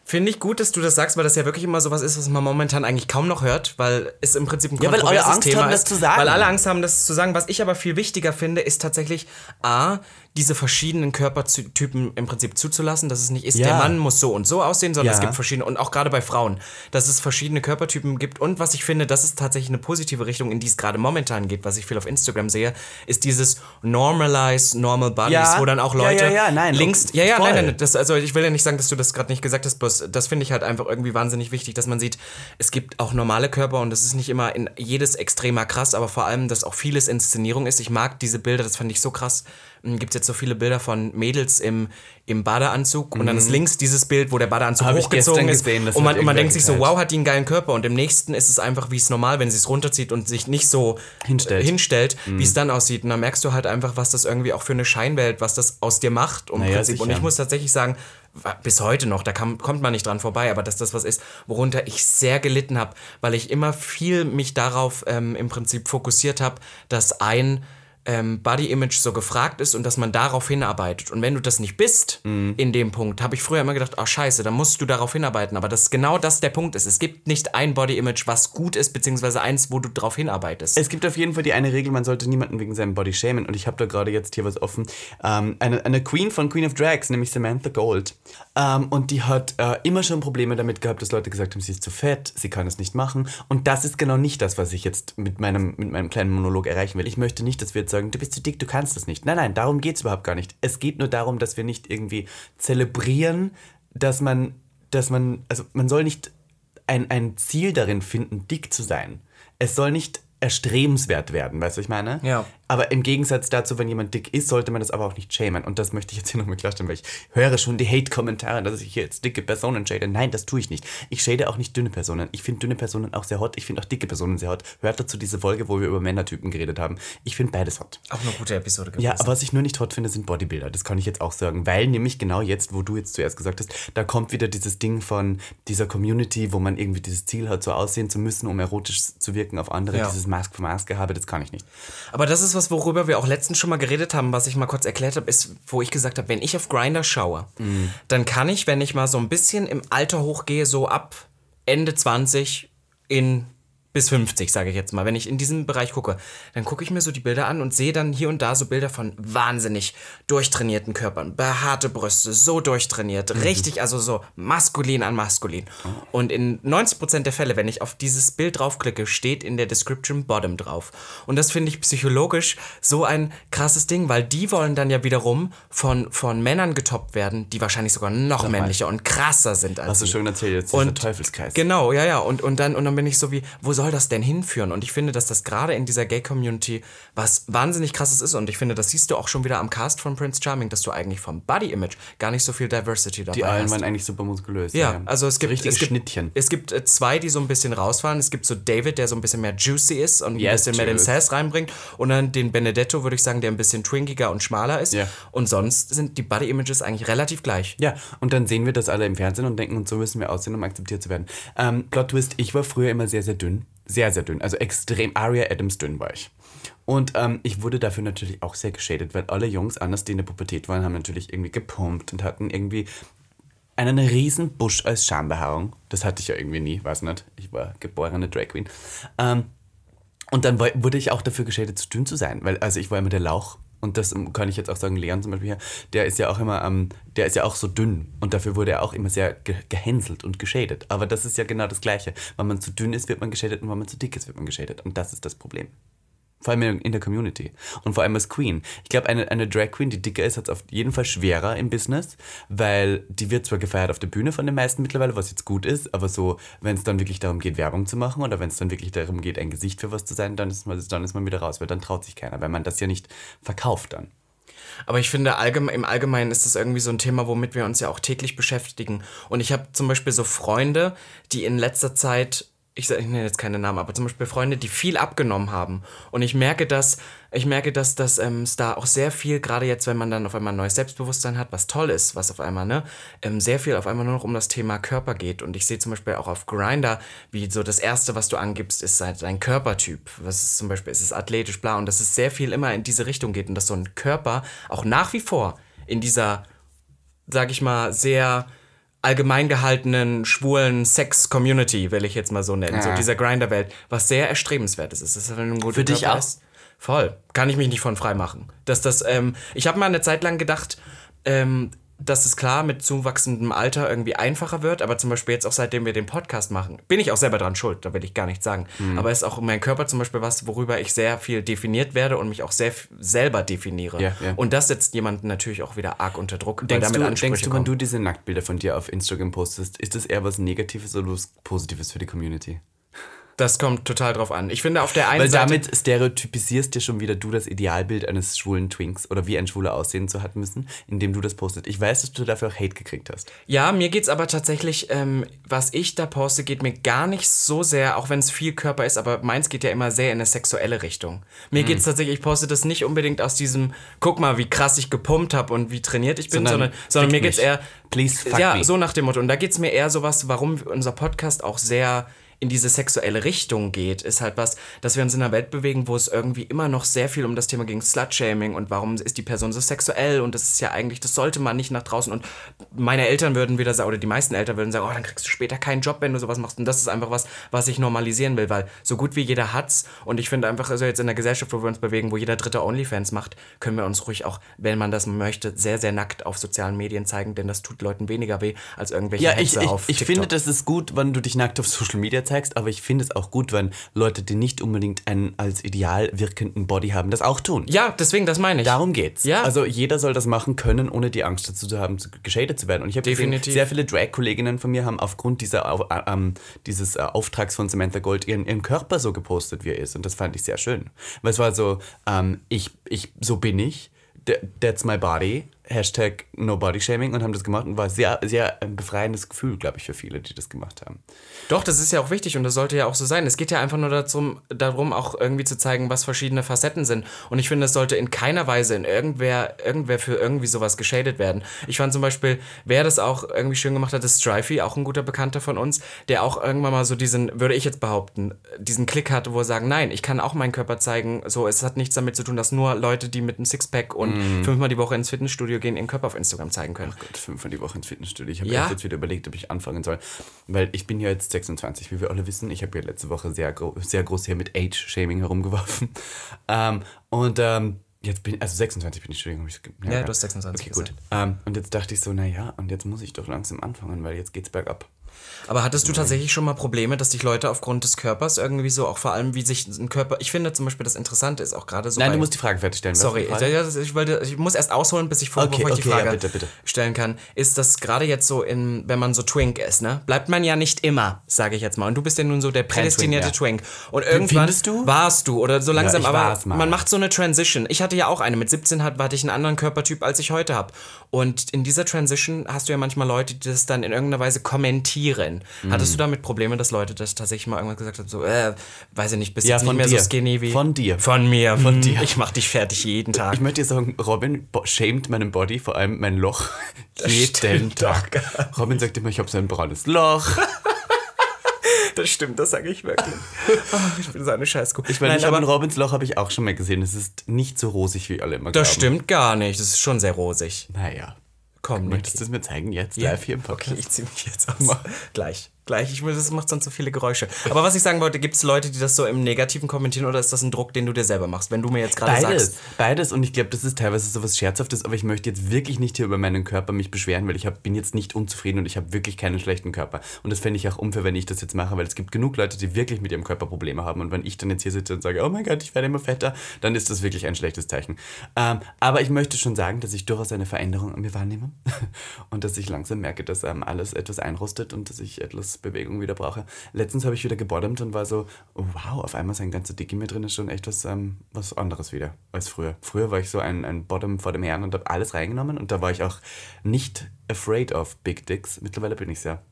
Finde ich gut, dass du das sagst, weil das ja wirklich immer sowas ist, was man momentan eigentlich kaum noch hört, weil es im Prinzip ein ja, weil alle Angst Thema haben, das zu sagen. Weil alle Angst haben, das zu sagen. Was ich aber viel wichtiger finde, ist tatsächlich A, diese verschiedenen Körpertypen im Prinzip zuzulassen, dass es nicht ist, ja. der Mann muss so und so aussehen, sondern ja. es gibt verschiedene, und auch gerade bei Frauen, dass es verschiedene Körpertypen gibt. Und was ich finde, das ist tatsächlich eine positive Richtung, in die es gerade momentan geht, was ich viel auf Instagram sehe, ist dieses Normalize Normal Bodies, ja. wo dann auch Leute ja, nein, links, ja, ja, nein, nein, das, also ich will ja nicht sagen, dass du das gerade nicht gesagt hast, bloß das finde ich halt einfach irgendwie wahnsinnig wichtig, dass man sieht, es gibt auch normale Körper und das ist nicht immer in jedes extremer krass, aber vor allem, dass auch vieles Inszenierung ist. Ich mag diese Bilder, das fand ich so krass gibt es jetzt so viele Bilder von Mädels im, im Badeanzug mhm. und dann ist mhm. links dieses Bild, wo der Badeanzug Hab hochgezogen ist gesehen, und man, und man denkt sich so, wow, hat die einen geilen Körper und im nächsten ist es einfach wie es normal, wenn sie es runterzieht und sich nicht so hinstellt, hinstellt mhm. wie es dann aussieht und dann merkst du halt einfach, was das irgendwie auch für eine Scheinwelt, was das aus dir macht um naja, Prinzip. und ich muss tatsächlich sagen, bis heute noch, da kam, kommt man nicht dran vorbei, aber dass das was ist, worunter ich sehr gelitten habe, weil ich immer viel mich darauf ähm, im Prinzip fokussiert habe, dass ein ähm, Body Image so gefragt ist und dass man darauf hinarbeitet. Und wenn du das nicht bist mhm. in dem Punkt, habe ich früher immer gedacht, oh scheiße, dann musst du darauf hinarbeiten. Aber dass genau das der Punkt ist. Es gibt nicht ein Body Image, was gut ist, beziehungsweise eins, wo du darauf hinarbeitest. Es gibt auf jeden Fall die eine Regel, man sollte niemanden wegen seinem Body schämen. Und ich habe da gerade jetzt hier was offen. Ähm, eine, eine Queen von Queen of Drags, nämlich Samantha Gold. Ähm, und die hat äh, immer schon Probleme damit gehabt, dass Leute gesagt haben, sie ist zu fett, sie kann es nicht machen. Und das ist genau nicht das, was ich jetzt mit meinem, mit meinem kleinen Monolog erreichen will. Ich möchte nicht, dass wir jetzt sagen, du bist zu dick, du kannst das nicht. Nein, nein, darum geht es überhaupt gar nicht. Es geht nur darum, dass wir nicht irgendwie zelebrieren, dass man, dass man, also man soll nicht ein, ein Ziel darin finden, dick zu sein. Es soll nicht erstrebenswert werden, weißt du, was ich meine? Ja. Aber im Gegensatz dazu, wenn jemand dick ist, sollte man das aber auch nicht schämen. Und das möchte ich jetzt hier nochmal klarstellen, weil ich höre schon die Hate-Kommentare, dass ich hier jetzt dicke Personen shade. Nein, das tue ich nicht. Ich shade auch nicht dünne Personen. Ich finde dünne Personen auch sehr hot. Ich finde auch dicke Personen sehr hot. Hört dazu diese Folge, wo wir über Männertypen geredet haben. Ich finde beides hot. Auch eine gute Episode gewesen. Ja, aber was ich nur nicht hot finde, sind Bodybuilder. Das kann ich jetzt auch sagen. Weil nämlich genau jetzt, wo du jetzt zuerst gesagt hast, da kommt wieder dieses Ding von dieser Community, wo man irgendwie dieses Ziel hat, so aussehen zu müssen, um erotisch zu wirken auf andere. Ja. Dieses Mask für Mask gehabe, das kann ich nicht. Aber das ist was, worüber wir auch letztens letztens schon mal geredet haben, was ich mal kurz erklärt habe, ist, wo ich gesagt habe, wenn ich auf Grinder schaue, mhm. dann kann ich, wenn ich mal so ein bisschen im Alter hochgehe, so ab Ende 20 in bis 50, sage ich jetzt mal. Wenn ich in diesem Bereich gucke, dann gucke ich mir so die Bilder an und sehe dann hier und da so Bilder von wahnsinnig durchtrainierten Körpern, behaarte Brüste, so durchtrainiert, mhm. richtig, also so maskulin an maskulin. Oh. Und in 90% der Fälle, wenn ich auf dieses Bild draufklicke, steht in der Description Bottom drauf. Und das finde ich psychologisch so ein krasses Ding, weil die wollen dann ja wiederum von, von Männern getoppt werden, die wahrscheinlich sogar noch Sag männlicher mal. und krasser sind als Hast du schön erzählt, jetzt und, Teufelskreis. Genau, ja, ja. Und, und, dann, und dann bin ich so wie, wo soll soll das denn hinführen? Und ich finde, dass das gerade in dieser Gay-Community was wahnsinnig krasses ist. Und ich finde, das siehst du auch schon wieder am Cast von Prince Charming, dass du eigentlich vom Body-Image gar nicht so viel Diversity dabei hast. Die allen waren eigentlich super muskulös. Ja, ja. also es gibt, es gibt, Schnittchen. es gibt äh, zwei, die so ein bisschen rausfallen. Es gibt so David, der so ein bisschen mehr juicy ist und yes, ein bisschen mehr den Sass reinbringt. Und dann den Benedetto, würde ich sagen, der ein bisschen twinkiger und schmaler ist. Ja. Und sonst sind die Body-Images eigentlich relativ gleich. Ja, und dann sehen wir das alle im Fernsehen und denken, und so müssen wir aussehen, um akzeptiert zu werden. Ähm, Plot Twist, ich war früher immer sehr, sehr dünn. Sehr, sehr dünn. Also extrem Aria Adams dünn war ich. Und ähm, ich wurde dafür natürlich auch sehr geschadet, weil alle Jungs, anders die in der Pubertät waren, haben natürlich irgendwie gepumpt und hatten irgendwie einen riesen Busch als Schambehaarung. Das hatte ich ja irgendwie nie, weiß nicht. Ich war geborene Drag Queen. Ähm, und dann wurde ich auch dafür geschädigt, zu dünn zu sein, weil also ich war immer der Lauch. Und das ähm, kann ich jetzt auch sagen, Leon zum Beispiel hier, der ist ja auch immer, ähm, der ist ja auch so dünn und dafür wurde er auch immer sehr ge gehänselt und geschädet. Aber das ist ja genau das Gleiche. Wenn man zu dünn ist, wird man geschädet und wenn man zu dick ist, wird man geschädet. Und das ist das Problem. Vor allem in der Community. Und vor allem als Queen. Ich glaube, eine, eine Drag Queen, die dicker ist, hat es auf jeden Fall schwerer im Business, weil die wird zwar gefeiert auf der Bühne von den meisten mittlerweile, was jetzt gut ist, aber so, wenn es dann wirklich darum geht, Werbung zu machen oder wenn es dann wirklich darum geht, ein Gesicht für was zu sein, dann ist, man, dann ist man wieder raus, weil dann traut sich keiner, weil man das ja nicht verkauft dann. Aber ich finde, allgeme im Allgemeinen ist das irgendwie so ein Thema, womit wir uns ja auch täglich beschäftigen. Und ich habe zum Beispiel so Freunde, die in letzter Zeit, ich, ich nenne jetzt keine Namen, aber zum Beispiel Freunde, die viel abgenommen haben. Und ich merke, dass, ich merke, dass, dass ähm, da auch sehr viel, gerade jetzt, wenn man dann auf einmal ein neues Selbstbewusstsein hat, was toll ist, was auf einmal, ne, ähm, sehr viel auf einmal nur noch um das Thema Körper geht. Und ich sehe zum Beispiel auch auf Grinder, wie so das Erste, was du angibst, ist halt dein Körpertyp. Was ist zum Beispiel, ist es athletisch, bla. Und dass es sehr viel immer in diese Richtung geht und dass so ein Körper auch nach wie vor in dieser, sag ich mal, sehr allgemein gehaltenen schwulen Sex-Community, will ich jetzt mal so nennen, so Ja. dieser Grinder-Welt, was sehr erstrebenswert ist. ist das, einen guten Für dich auch? hast? Voll. Kann ich mich nicht von frei machen. Dass das, ähm, ich habe mal eine Zeit lang gedacht, ähm, dass es klar mit zuwachsendem Alter irgendwie einfacher wird, aber zum Beispiel jetzt auch seitdem wir den Podcast machen, bin ich auch selber dran schuld, da will ich gar nichts sagen. Mhm. Aber ist auch mein Körper zum Beispiel was, worüber ich sehr viel definiert werde und mich auch sehr selber definiere. Ja, ja. Und das setzt jemanden natürlich auch wieder arg unter Druck, Denkst du, Ansprüche denkst du, wenn kommen. du diese Nacktbilder von dir auf Instagram postest, ist das eher was Negatives oder was Positives für die Community? Das kommt total drauf an. Ich finde auf der einen Weil Seite damit stereotypisierst ja schon wieder du das Idealbild eines schwulen Twinks oder wie ein Schwuler aussehen zu hat müssen, indem du das postet. Ich weiß, dass du dafür auch Hate gekriegt hast. Ja, mir geht's aber tatsächlich, ähm, was ich da poste, geht mir gar nicht so sehr, auch wenn es viel Körper ist, aber meins geht ja immer sehr in eine sexuelle Richtung. Mir geht's tatsächlich, ich poste das nicht unbedingt aus diesem, guck mal, wie krass ich gepumpt habe und wie trainiert ich bin, Sondern sondern, sondern mir geht's mich. eher, Please fuck ja, me. so nach dem Motto. Und da geht's mir eher sowas, warum unser Podcast auch sehr in diese sexuelle Richtung geht, ist halt was, dass wir uns in einer Welt bewegen, wo es irgendwie immer noch sehr viel um das Thema ging, Slut-Shaming und warum ist die Person so sexuell und das ist ja eigentlich, das sollte man nicht nach draußen und meine Eltern würden wieder sagen, oder die meisten Eltern würden sagen, oh, dann kriegst du später keinen Job, wenn du sowas machst und das ist einfach was, was ich normalisieren will, weil so gut wie jeder hat's und ich finde einfach, also jetzt in der Gesellschaft, wo wir uns bewegen, wo jeder dritte Onlyfans macht, können wir uns ruhig auch, wenn man das möchte, sehr, sehr nackt auf sozialen Medien zeigen, denn das tut Leuten weniger weh als irgendwelche Ja, ich, Hetze ich, auf ich TikTok. finde, das ist gut, wenn du dich nackt auf Social Media zeigst, aber ich finde es auch gut, wenn Leute, die nicht unbedingt einen als ideal wirkenden Body haben, das auch tun. Ja, deswegen, das meine ich. Darum geht's. Ja. Also jeder soll das machen können, ohne die Angst dazu zu haben, geschadet zu werden. Und ich habe Definitiv. sehr viele Drag-Kolleginnen von mir haben aufgrund dieser, äh, ähm, dieses äh, Auftrags von Samantha Gold ihren, ihren Körper so gepostet, wie er ist. Und das fand ich sehr schön. Weil es war so, ähm, ich, ich, so bin ich, th- that's my body, Hashtag no body shaming und haben das gemacht und war sehr, sehr ein befreiendes Gefühl, glaube ich, für viele, die das gemacht haben. Doch, das ist ja auch wichtig und das sollte ja auch so sein. Es geht ja einfach nur darum, darum, auch irgendwie zu zeigen, was verschiedene Facetten sind. Und ich finde, es sollte in keiner Weise in irgendwer, irgendwer für irgendwie sowas geschadet werden. Ich fand zum Beispiel, wer das auch irgendwie schön gemacht hat, ist Strifey, auch ein guter Bekannter von uns, der auch irgendwann mal so diesen, würde ich jetzt behaupten, diesen Klick hatte, wo er sagt, nein, ich kann auch meinen Körper zeigen. So, es hat nichts damit zu tun, dass nur Leute, die mit einem Sixpack und fünfmal die Woche ins Fitnessstudio gehen, ihren Körper auf Instagram zeigen können. Gott, fünfmal die Woche ins Fitnessstudio. Ich habe Ja. jetzt wieder überlegt, ob ich anfangen soll. Weil ich bin ja jetzt 26, wie wir alle wissen. Ich habe ja letzte Woche sehr, gro sehr groß hier mit Age-Shaming herumgeworfen. Ähm, und ähm, jetzt bin also 26 bin ich, Entschuldigung. ich Ja, ja. du hast 26 Okay, gut. Ähm, und jetzt dachte ich so, naja, und jetzt muss ich doch langsam anfangen, weil jetzt geht's bergab. Aber hattest du tatsächlich schon mal Probleme, dass dich Leute aufgrund des Körpers irgendwie so, auch vor allem wie sich ein Körper, ich finde zum Beispiel das Interessante ist auch gerade so Nein, bei, du musst die Frage fertigstellen. Sorry, die ja, ich, wollte, ich muss erst ausholen, bis ich vor, Okay, bevor ich die okay, ja, Frage bitte, bitte. stellen kann. Ist das gerade jetzt so in, wenn man so Twink ist, ne? Bleibt man ja nicht immer, sage ich jetzt mal. Und du bist ja nun so der prädestinierte ja. Twink. Und irgendwann du? warst du oder so langsam, ich aber man macht so eine Transition. Ich hatte ja auch eine. Mit 17 hat- hatte ich einen anderen Körpertyp, als ich heute habe. Und in dieser Transition hast du ja manchmal Leute, die das dann in irgendeiner Weise kommentieren. Mhm. Hattest du damit Probleme, dass Leute das tatsächlich mal irgendwann gesagt haben, so, äh, weiß ich nicht, bist Ja, jetzt nicht von mehr dir. so skinny wie... Von dir. Von mir. Von dir. Ich mach dich fertig jeden Tag. Ich möchte dir sagen, Robin shamed meinen Body, vor allem mein Loch, jeden Tag. Robin sagt immer, ich habe so ein braunes Loch. Das stimmt, das sage ich wirklich. Ich bin so eine Scheißkuh. Ich meine, Nein, ich habe aber in Robins Loch habe ich auch schon mal gesehen. Es ist nicht so rosig, wie alle immer das glauben. stimmt gar nicht. Das ist schon sehr rosig. Naja. Komm, Möchtest du es mir zeigen jetzt? Ja. Live hier im Podcast? Okay, ich ziehe mich jetzt aus. Gleich. Gleich. Ich, das macht sonst so viele Geräusche. Aber was ich sagen wollte, gibt es Leute, die das so im Negativen kommentieren oder ist das ein Druck, den du dir selber machst? Wenn du mir jetzt gerade Beides, sagst. beides und ich glaube, das ist teilweise so was Scherzhaftes, aber ich möchte jetzt wirklich nicht hier über meinen Körper mich beschweren, weil ich hab, bin jetzt nicht unzufrieden und ich habe wirklich keinen schlechten Körper. Und das fände ich auch unfair, wenn ich das jetzt mache, weil es gibt genug Leute, die wirklich mit ihrem Körper Probleme haben und wenn ich dann jetzt hier sitze und sage, oh mein Gott, ich werde immer fetter, dann ist das wirklich ein schlechtes Zeichen. Ähm, aber ich möchte schon sagen, dass ich durchaus eine Veränderung an mir wahrnehme und dass ich langsam merke, dass ähm, alles etwas einrostet und dass ich etwas Bewegung wieder brauche. Letztens habe ich wieder gebottomt und war so, oh, wow, auf einmal ist ein ganzer Dick in mir drin, ist schon echt was, ähm, was anderes wieder als früher. Früher war ich so ein, ein Bottom vor dem Herrn und habe alles reingenommen und da war ich auch nicht afraid of Big Dicks. Mittlerweile bin ich sehr.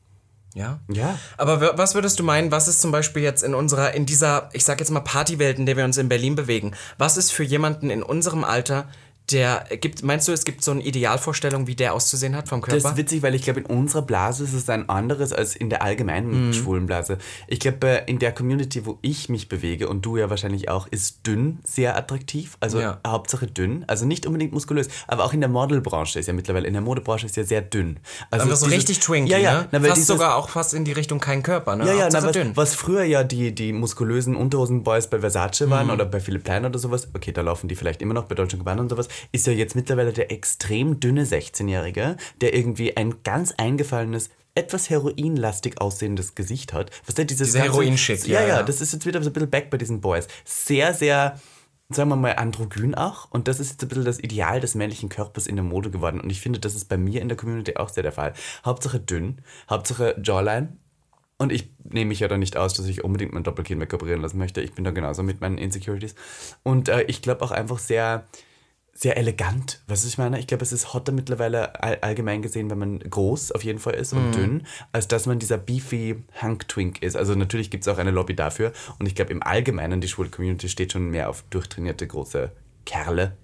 Ja? Ja. Aber w- was würdest du meinen, was ist zum Beispiel jetzt in unserer, in dieser, ich sag jetzt mal Partywelt, in der wir uns in Berlin bewegen, was ist für jemanden in unserem Alter, der gibt, meinst du, es gibt so eine Idealvorstellung, wie der auszusehen hat vom Das Körper? ist witzig, weil ich glaube, in unserer Blase ist es ein anderes als in der allgemeinen schwulen Blase. Ich glaube, in der Community, wo ich mich bewege und du ja wahrscheinlich auch, ist dünn sehr attraktiv. Also Ja. Hauptsache dünn. Also nicht unbedingt muskulös. Aber auch in der Modelbranche ist ja mittlerweile, in der Modebranche ist ja sehr dünn. Also Einfach so dieses- richtig twinky, Ja, ja. ne? Na, fast dieses- sogar auch fast in die Richtung kein Körper, ne? Ja, ja, na, was, dünn. was früher ja die, die muskulösen Unterhosen-Boys bei Versace waren Mhm. oder bei Philipp Plein oder sowas, okay, da laufen die vielleicht immer noch bei Deutsche Gabbana und sowas, ist ja jetzt mittlerweile der extrem dünne 16-Jährige, der irgendwie ein ganz eingefallenes etwas heroinlastig aussehendes Gesicht hat. Was der dieses ganze- Heroinschick, ja, ja, ja, ja. das ist jetzt wieder so ein bisschen back bei diesen Boys. Sehr, sehr sagen wir mal, androgyn auch. Und das ist jetzt ein bisschen das Ideal des männlichen Körpers in der Mode geworden. Und ich finde, das ist bei mir in der Community auch sehr der Fall. Hauptsache dünn, Hauptsache Jawline. Und ich nehme mich ja da nicht aus, dass ich unbedingt mein Doppelkinn wegoperieren lassen möchte. Ich bin da genauso mit meinen Insecurities. Und äh, ich glaube auch einfach sehr, sehr elegant. Was ich meine? Ich glaube, es ist hotter mittlerweile all, allgemein gesehen, wenn man groß auf jeden Fall ist und dünn, als dass man dieser beefy Hunk-Twink ist. Also natürlich gibt es auch eine Lobby dafür. Und ich glaube, im Allgemeinen, die schwule Community steht schon mehr auf durchtrainierte große Kerle.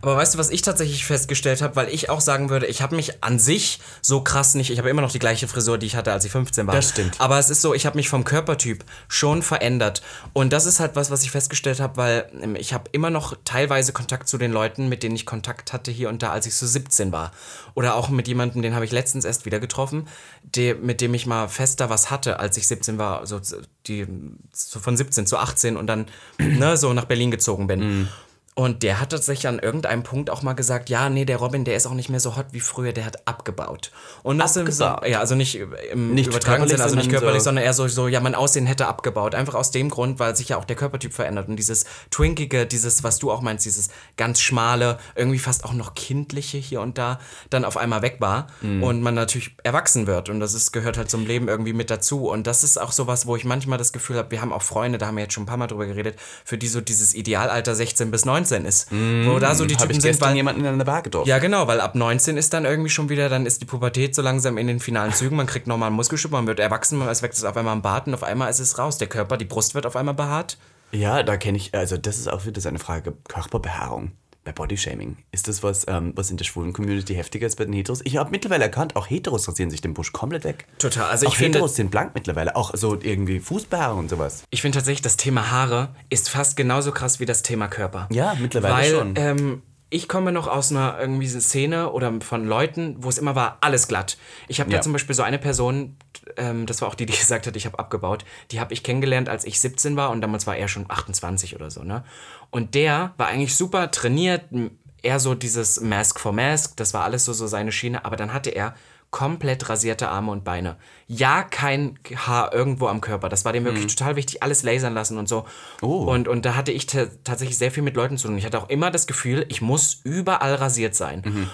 Aber weißt du, was ich tatsächlich festgestellt habe, weil ich auch sagen würde, ich habe mich an sich so krass nicht, ich habe immer noch die gleiche Frisur, die ich hatte, als ich 15 war. Das stimmt. Aber es ist so, ich habe mich vom Körpertyp schon verändert. Und das ist halt was, was ich festgestellt habe, weil ähm, ich habe immer noch teilweise Kontakt zu den Leuten, mit denen ich Kontakt hatte hier und da, als ich so 17 war. Oder auch mit jemandem, den habe ich letztens erst wieder getroffen, der, mit dem ich mal fester was hatte, als ich 17 war. Also die, so von 17 zu 18 und dann ne, so nach Berlin gezogen bin. Und der hat tatsächlich an irgendeinem Punkt auch mal gesagt, ja, nee, der Robin, der ist auch nicht mehr so hot wie früher, der hat abgebaut. Und das Abgebaut? ja, also nicht im Nicht übertragenen körperlich, Sinne, also nicht sondern körperlich, so- sondern eher so, so, ja, mein Aussehen hätte abgebaut. Einfach aus dem Grund, weil sich ja auch der Körpertyp verändert und dieses Twinkige, dieses, was du auch meinst, dieses ganz schmale, irgendwie fast auch noch kindliche hier und da, dann auf einmal weg war Mhm. und man natürlich erwachsen wird und das ist, gehört halt zum Leben irgendwie mit dazu und das ist auch sowas, wo ich manchmal das Gefühl habe, wir haben auch Freunde, da haben wir jetzt schon ein paar Mal drüber geredet, für die so dieses Idealalter 16 bis 19 ist, wo da so die Typen ich sind, weil jemanden in einer Bar getroffen. ja, genau, weil ab 19 ist dann irgendwie schon wieder, dann ist die Pubertät so langsam in den finalen Zügen, man kriegt nochmal einen Muskelschub, man wird erwachsen, es wächst auf einmal ein Bart und auf einmal ist es raus. Der Körper, die Brust wird auf einmal behaart. Ja, da kenne ich, also das ist auch wieder so eine Frage, Körperbehaarung bei Bodyshaming. Ist das was, ähm, was in der schwulen Community heftiger ist bei den Heteros? Ich habe mittlerweile erkannt, auch Heteros rasieren sich den Busch komplett weg. Total, also ich auch finde- Heteros sind blank mittlerweile, auch so irgendwie Fußbehaarung und sowas. Ich finde tatsächlich, das Thema Haare ist fast genauso krass wie das Thema Körper. Ja, mittlerweile Weil, schon. Ähm, ich komme noch aus einer irgendwie Szene oder von Leuten, wo es immer war, alles glatt. Ich habe Ja. da zum Beispiel so eine Person, ähm, das war auch die, die gesagt hat, ich habe abgebaut, die habe ich kennengelernt, als ich 17 war und damals war er schon 28 oder so, ne? Und der war eigentlich super trainiert, eher so dieses Mask for Mask, das war alles so, so seine Schiene, aber dann hatte er komplett rasierte Arme und Beine. Ja, kein Haar irgendwo am Körper. Das war dem wirklich total wichtig, alles lasern lassen und so. Oh. Und, und da hatte ich ta- tatsächlich sehr viel mit Leuten zu tun. Ich hatte auch immer das Gefühl, ich muss überall rasiert sein.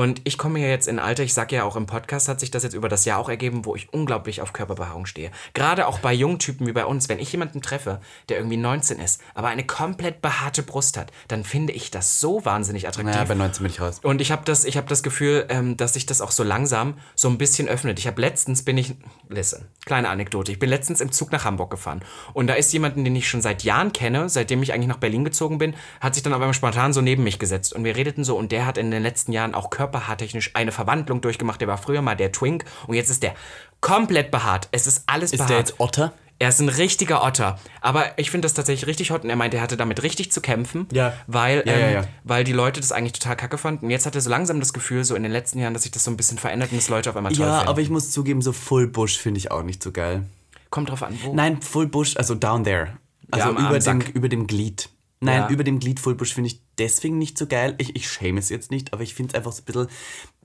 Und ich komme ja jetzt in Alter, ich sage ja auch im Podcast, hat sich das jetzt über das Jahr auch ergeben, wo ich unglaublich auf Körperbehaarung stehe. Gerade auch bei jungen Typen wie bei uns, wenn ich jemanden treffe, der irgendwie 19 ist, aber eine komplett behaarte Brust hat, dann finde ich das so wahnsinnig attraktiv. Naja, bei 19 bin ich raus. Und ich habe das, ich hab das Gefühl, ähm, dass sich das auch so langsam so ein bisschen öffnet. Ich habe letztens bin ich, listen, kleine Anekdote. Ich bin letztens im Zug nach Hamburg gefahren und da ist jemanden, den ich schon seit Jahren kenne, seitdem ich eigentlich nach Berlin gezogen bin, hat sich dann auf einmal spontan so neben mich gesetzt und wir redeten so und der hat in den letzten Jahren auch körperhaartechnisch eine Verwandlung durchgemacht. Der war früher mal der Twink und jetzt ist der komplett behaart. Es ist alles Ist behaart. der jetzt Otter? Er ist ein richtiger Otter. Aber ich finde das tatsächlich richtig hot und er meinte, er hatte damit richtig zu kämpfen. Ja. Weil, Ja, ähm, ja, weil die Leute das eigentlich total kacke fanden. Und jetzt hat er so langsam das Gefühl, so in den letzten Jahren, dass sich das so ein bisschen verändert und das Leute auf einmal toll Ja, finden. aber ich muss zugeben, so Full Bush finde ich auch nicht so geil. Kommt drauf an, wo. Nein, Full Bush, also down there. Also über, dem, über dem Glied. Nein, Ja. über dem Glied Full Bush finde ich deswegen nicht so geil. Ich, ich schäme es jetzt nicht, aber ich finde es einfach so ein bisschen,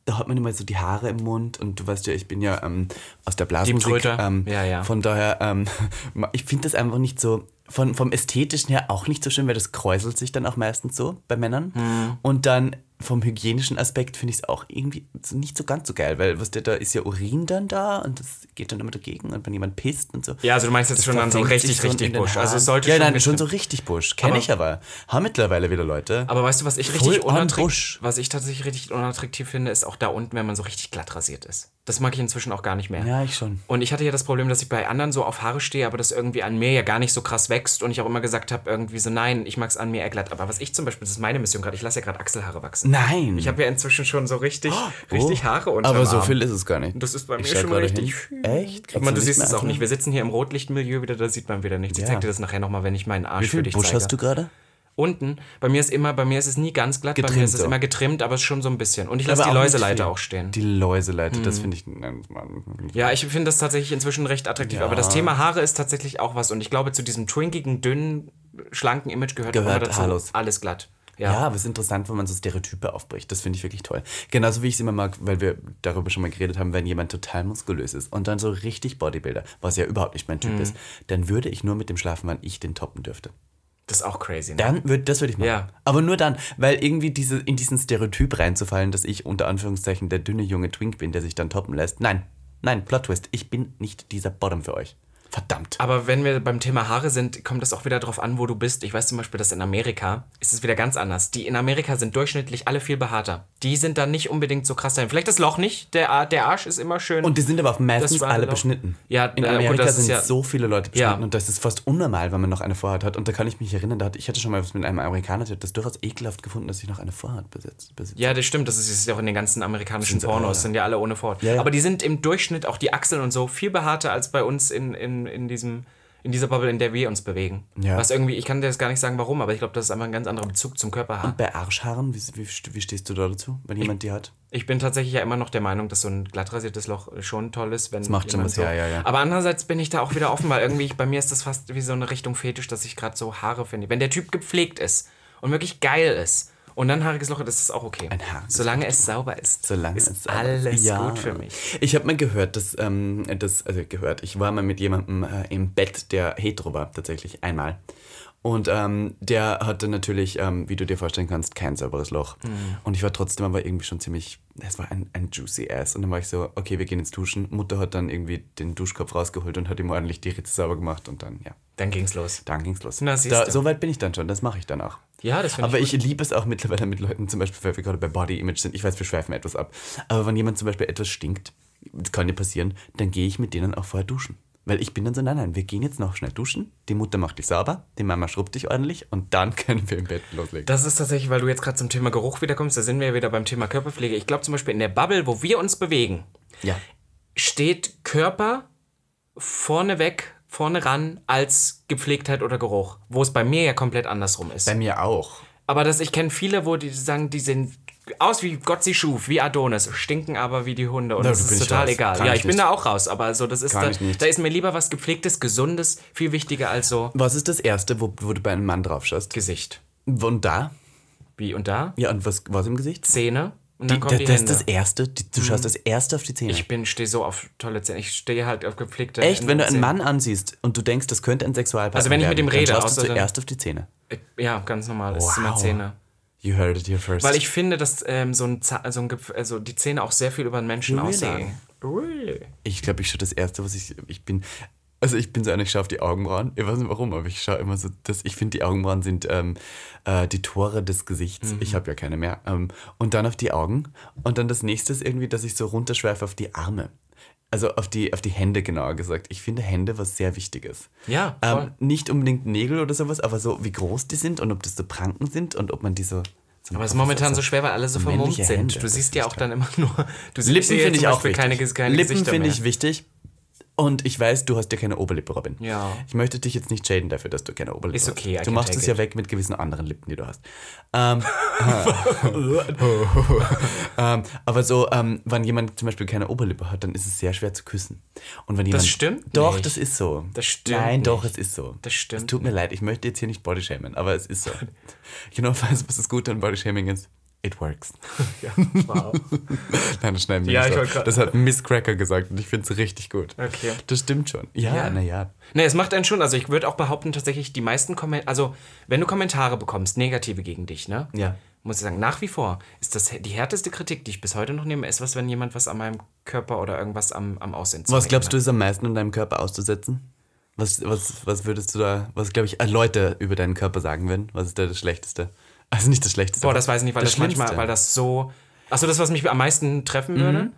da hat man immer so die Haare im Mund und du weißt ja, ich bin ja ähm, aus der Blasmusik. Ähm, Ja, ja. Von daher, ähm, ich finde das einfach nicht so, von, vom Ästhetischen her auch nicht so schön, weil das kräuselt sich dann auch meistens so bei Männern. Hm. Und dann vom hygienischen Aspekt finde ich es auch irgendwie nicht so ganz so geil, weil was der da ist ja Urin dann da und das geht dann immer dagegen und wenn jemand pisst und so. Ja, also du meinst jetzt schon dann so richtig, richtig Busch. Also sollte ja, schon nein, schon so richtig Busch. Kenne ich aber. Haben mittlerweile wieder Leute. Aber weißt du, was ich richtig unattraktiv, was ich tatsächlich richtig unattraktiv finde, ist auch da unten, wenn man so richtig glatt rasiert ist. Das mag ich inzwischen auch gar nicht mehr. ja, ich schon. Und ich hatte ja das Problem, dass ich bei anderen so auf Haare stehe, aber das irgendwie an mir ja gar nicht so krass wächst und ich auch immer gesagt habe, irgendwie so, nein, ich mag es an mir eher glatt. Aber was ich zum Beispiel, das ist meine Mission gerade, ich lasse ja gerade Achselhaare wachsen. Nein. Ich habe ja inzwischen schon so richtig, richtig Haare unter Oh. Aber so viel ist es gar nicht. Das ist bei Ich mir schon gerade richtig. hin. Echt? Ich meine, du siehst es auch nicht. Wir sitzen hier im Rotlichtmilieu wieder, da sieht man wieder nichts. Ich Ja. zeig dir das nachher nochmal, wenn ich meinen Arsch Wie für viel dich Busch zeige. hast du gerade? Unten, bei mir ist immer, bei mir ist es nie ganz glatt, bei mir Getrimmt ist es so. immer getrimmt, aber es ist schon so ein bisschen. Und ich lasse die auch Läuseleiter auch stehen. Die Läuseleiter, das finde ich. nein. Ja, ich finde das tatsächlich inzwischen recht attraktiv. Aber das Thema Haare ist tatsächlich auch was. Und ich glaube, zu diesem twinkigen, dünnen, schlanken Image gehört, auch Gehört immer dazu haarlos. alles glatt. Ja. Ja, aber es ist interessant, wenn man so Stereotype aufbricht. Das finde ich wirklich toll. Genauso wie ich es immer mag, weil wir darüber schon mal geredet haben, wenn jemand total muskulös ist und dann so richtig Bodybuilder, was ja überhaupt nicht mein Typ ist, dann würde ich nur mit dem schlafen, wann ich den toppen dürfte. Das ist auch crazy. Ne? Dann würd, das würde ich machen. Ja. Aber nur dann, weil irgendwie diese, in diesen Stereotyp reinzufallen, dass ich unter Anführungszeichen der dünne junge Twink bin, der sich dann toppen lässt. Nein, nein, Plot Twist. Ich bin nicht dieser Bottom für euch. Verdammt. Aber wenn wir beim Thema Haare sind, kommt es auch wieder darauf an, wo du bist. Ich weiß zum Beispiel, dass in Amerika ist es wieder ganz anders. Die in Amerika sind durchschnittlich alle viel behaarter. Die sind dann nicht unbedingt so krass dahin. Vielleicht das Loch nicht. Der, der Arsch ist immer schön. Und die sind aber auch meistens Das alle doch- beschnitten. Ja, in Amerika das sind ja- so viele Leute beschnitten Ja. und das ist fast unnormal, wenn man noch eine Vorhaut hat. Und da kann ich mich erinnern, da hatte, ich hatte schon mal was mit einem Amerikaner, der hat das durchaus ekelhaft gefunden, dass ich noch eine Vorhaut besitze. Ja, das stimmt. Das ist ist ja auch in den ganzen amerikanischen Sind Pornos, alle. sind ja alle ohne. Ja, ja. Aber die sind im Durchschnitt auch die Achseln und so viel behaarter als bei uns in, in, in diesem. In dieser Bubble, in der wir uns bewegen. Ja. Was irgendwie, ich kann dir das gar nicht sagen, warum, aber ich glaube, das ist einfach ein ganz anderer Bezug zum Körperhaar. Bei Arschhaaren, wie, wie, wie stehst du da dazu, wenn jemand die hat? Ich bin tatsächlich ja immer noch der Meinung, dass so ein glatt rasiertes Loch schon toll ist, wenn das macht schon was, ja, ja, ja. Aber andererseits bin ich da auch wieder offen, weil irgendwie bei mir ist das fast wie so eine Richtung Fetisch, dass ich gerade so Haare finde. Wenn der Typ gepflegt ist und wirklich geil ist und dann haariges Loch, das ist auch okay. Ein haariges Solange es sauber ist. Solange ist es sauber alles Ja. gut für mich. Ich habe mal gehört, dass, ähm, das, also gehört, ich war mal mit jemandem äh, im Bett, der hetero war, tatsächlich einmal. Und ähm, der hatte natürlich, ähm, wie du dir vorstellen kannst, kein sauberes Loch. Mhm. Und ich war trotzdem aber irgendwie schon ziemlich, es war ein, ein juicy Ass. Und dann war ich so, okay, wir gehen ins Duschen. Mutter hat dann irgendwie den Duschkopf rausgeholt und hat ihm ordentlich die Ritze sauber gemacht. Und dann, ja, Dann ging's los. dann ging's los. Na, siehst da, du. so weit bin ich dann schon, das mache ich dann auch. Ja, das finde Aber ich. ich liebe es auch mittlerweile mit Leuten, zum Beispiel, weil wir gerade bei Body Image sind. Ich weiß, wir schweifen etwas ab. Aber wenn jemand zum Beispiel etwas stinkt, das kann ja passieren, dann gehe ich mit denen auch vorher duschen. Weil ich bin dann so, nein, nein, wir gehen jetzt noch schnell duschen. Die Mutter macht dich sauber, die Mama schrubbt dich ordentlich und dann können wir im Bett loslegen. Das ist tatsächlich, weil du jetzt gerade zum Thema Geruch wiederkommst, da sind wir ja wieder beim Thema Körperpflege. Ich glaube zum Beispiel in der Bubble, wo wir uns bewegen, ja. steht Körper vorneweg, vorne ran als Gepflegtheit oder Geruch. Wo es bei mir ja komplett andersrum ist. Bei mir auch. Aber das, ich kenne viele, wo die sagen, die sehen aus wie Gott sie schuf, wie Adonis, stinken aber wie die Hunde. Und Na, das ist total egal. Kann ja, ich bin nicht. da auch raus, aber so, das ist da, da ist mir lieber was gepflegtes, gesundes, viel wichtiger als so Was ist das Erste, wo, wo du bei einem Mann drauf schaust? Gesicht. Und da? Wie und da? Ja, und was, was im Gesicht? Zähne. Und dann Die, das, die das ist das Erste. Du schaust das Erste auf die Zähne. Ich bin, stehe so auf tolle Zähne. Ich stehe halt auf gepflegte Echt, wenn du einen Zähne. Mann ansiehst und du denkst, das könnte ein Sexualpartner Also wenn ich mit werden, ihm rede, dann schaust außer du dann- zuerst auf die Zähne. Ja, ganz normal. Es sind immer Wow. Zähne. You heard it here first. Weil ich finde, dass ähm, so ein, Za- so ein Gepf- also die Zähne auch sehr viel über einen Menschen Really? aussagen. Really? Ich glaube, ich schaue das erste, was ich. Ich bin. Also ich bin so einer, ich schaue auf die Augenbrauen. Ich weiß nicht warum, aber ich schaue immer so. Das, ich finde, die Augenbrauen sind ähm, äh, die Tore des Gesichts. Mhm. Ich habe ja keine mehr. Ähm, und dann auf die Augen. Und dann das nächste ist irgendwie, dass ich so runterschweife auf die Arme. Also auf die, auf die Hände genauer gesagt. Ich finde Hände was sehr Wichtiges. Ja. Ähm, nicht unbedingt Nägel oder sowas, aber so wie groß die sind und ob das so Pranken sind und ob man die so, Aber es ist momentan so schwer, weil alle so vermummt sind. Hände, du siehst ja auch dann immer nur. Du siehst Lippen finde ich auch wichtig. keine, keine Lippen finde ich wichtig. Und ich weiß, du hast ja keine Oberlippe, Robin. Ja. Ich möchte dich jetzt nicht shaden dafür, dass du keine Oberlippe Ist okay, hast. Du machst es ja weg mit gewissen anderen Lippen, die du hast. Ähm, ähm, aber so, ähm, wenn jemand zum Beispiel keine Oberlippe hat, dann ist es sehr schwer zu küssen. Und wenn jemand, stimmt Doch, nicht. das ist so. Das stimmt Nein, doch, nicht. es ist so. Das stimmt Es tut mir leid, ich möchte jetzt hier nicht Bodyshamen, aber es ist so. you know, was das Gute an Bodyshaming ist? It works. Ja, wow. Nein, das schneiden wir Ja, nicht ich grad- Das hat Miss Cracker gesagt und ich finde es richtig gut. Okay. Das stimmt schon. Ja, Ja. naja. Ne, es macht einen schon. Also ich würde auch behaupten, tatsächlich die meisten Kommentare, also wenn du Kommentare bekommst, negative gegen dich, ne? Ja. Muss ich sagen, nach wie vor ist das die härteste Kritik, die ich bis heute noch nehme, ist was, wenn jemand was an meinem Körper oder irgendwas am, am Aussehen Was glaubst du ist am meisten in deinem Körper auszusetzen? Was, was, was würdest du da, was glaube ich, äh, Leute über deinen Körper sagen würden? Was ist da das Schlechteste? Also nicht das Schlechteste. Boah, das weiß ich nicht, weil das, manchmal, Schlimmste. weil das so. Achso, das, was mich am meisten treffen würde?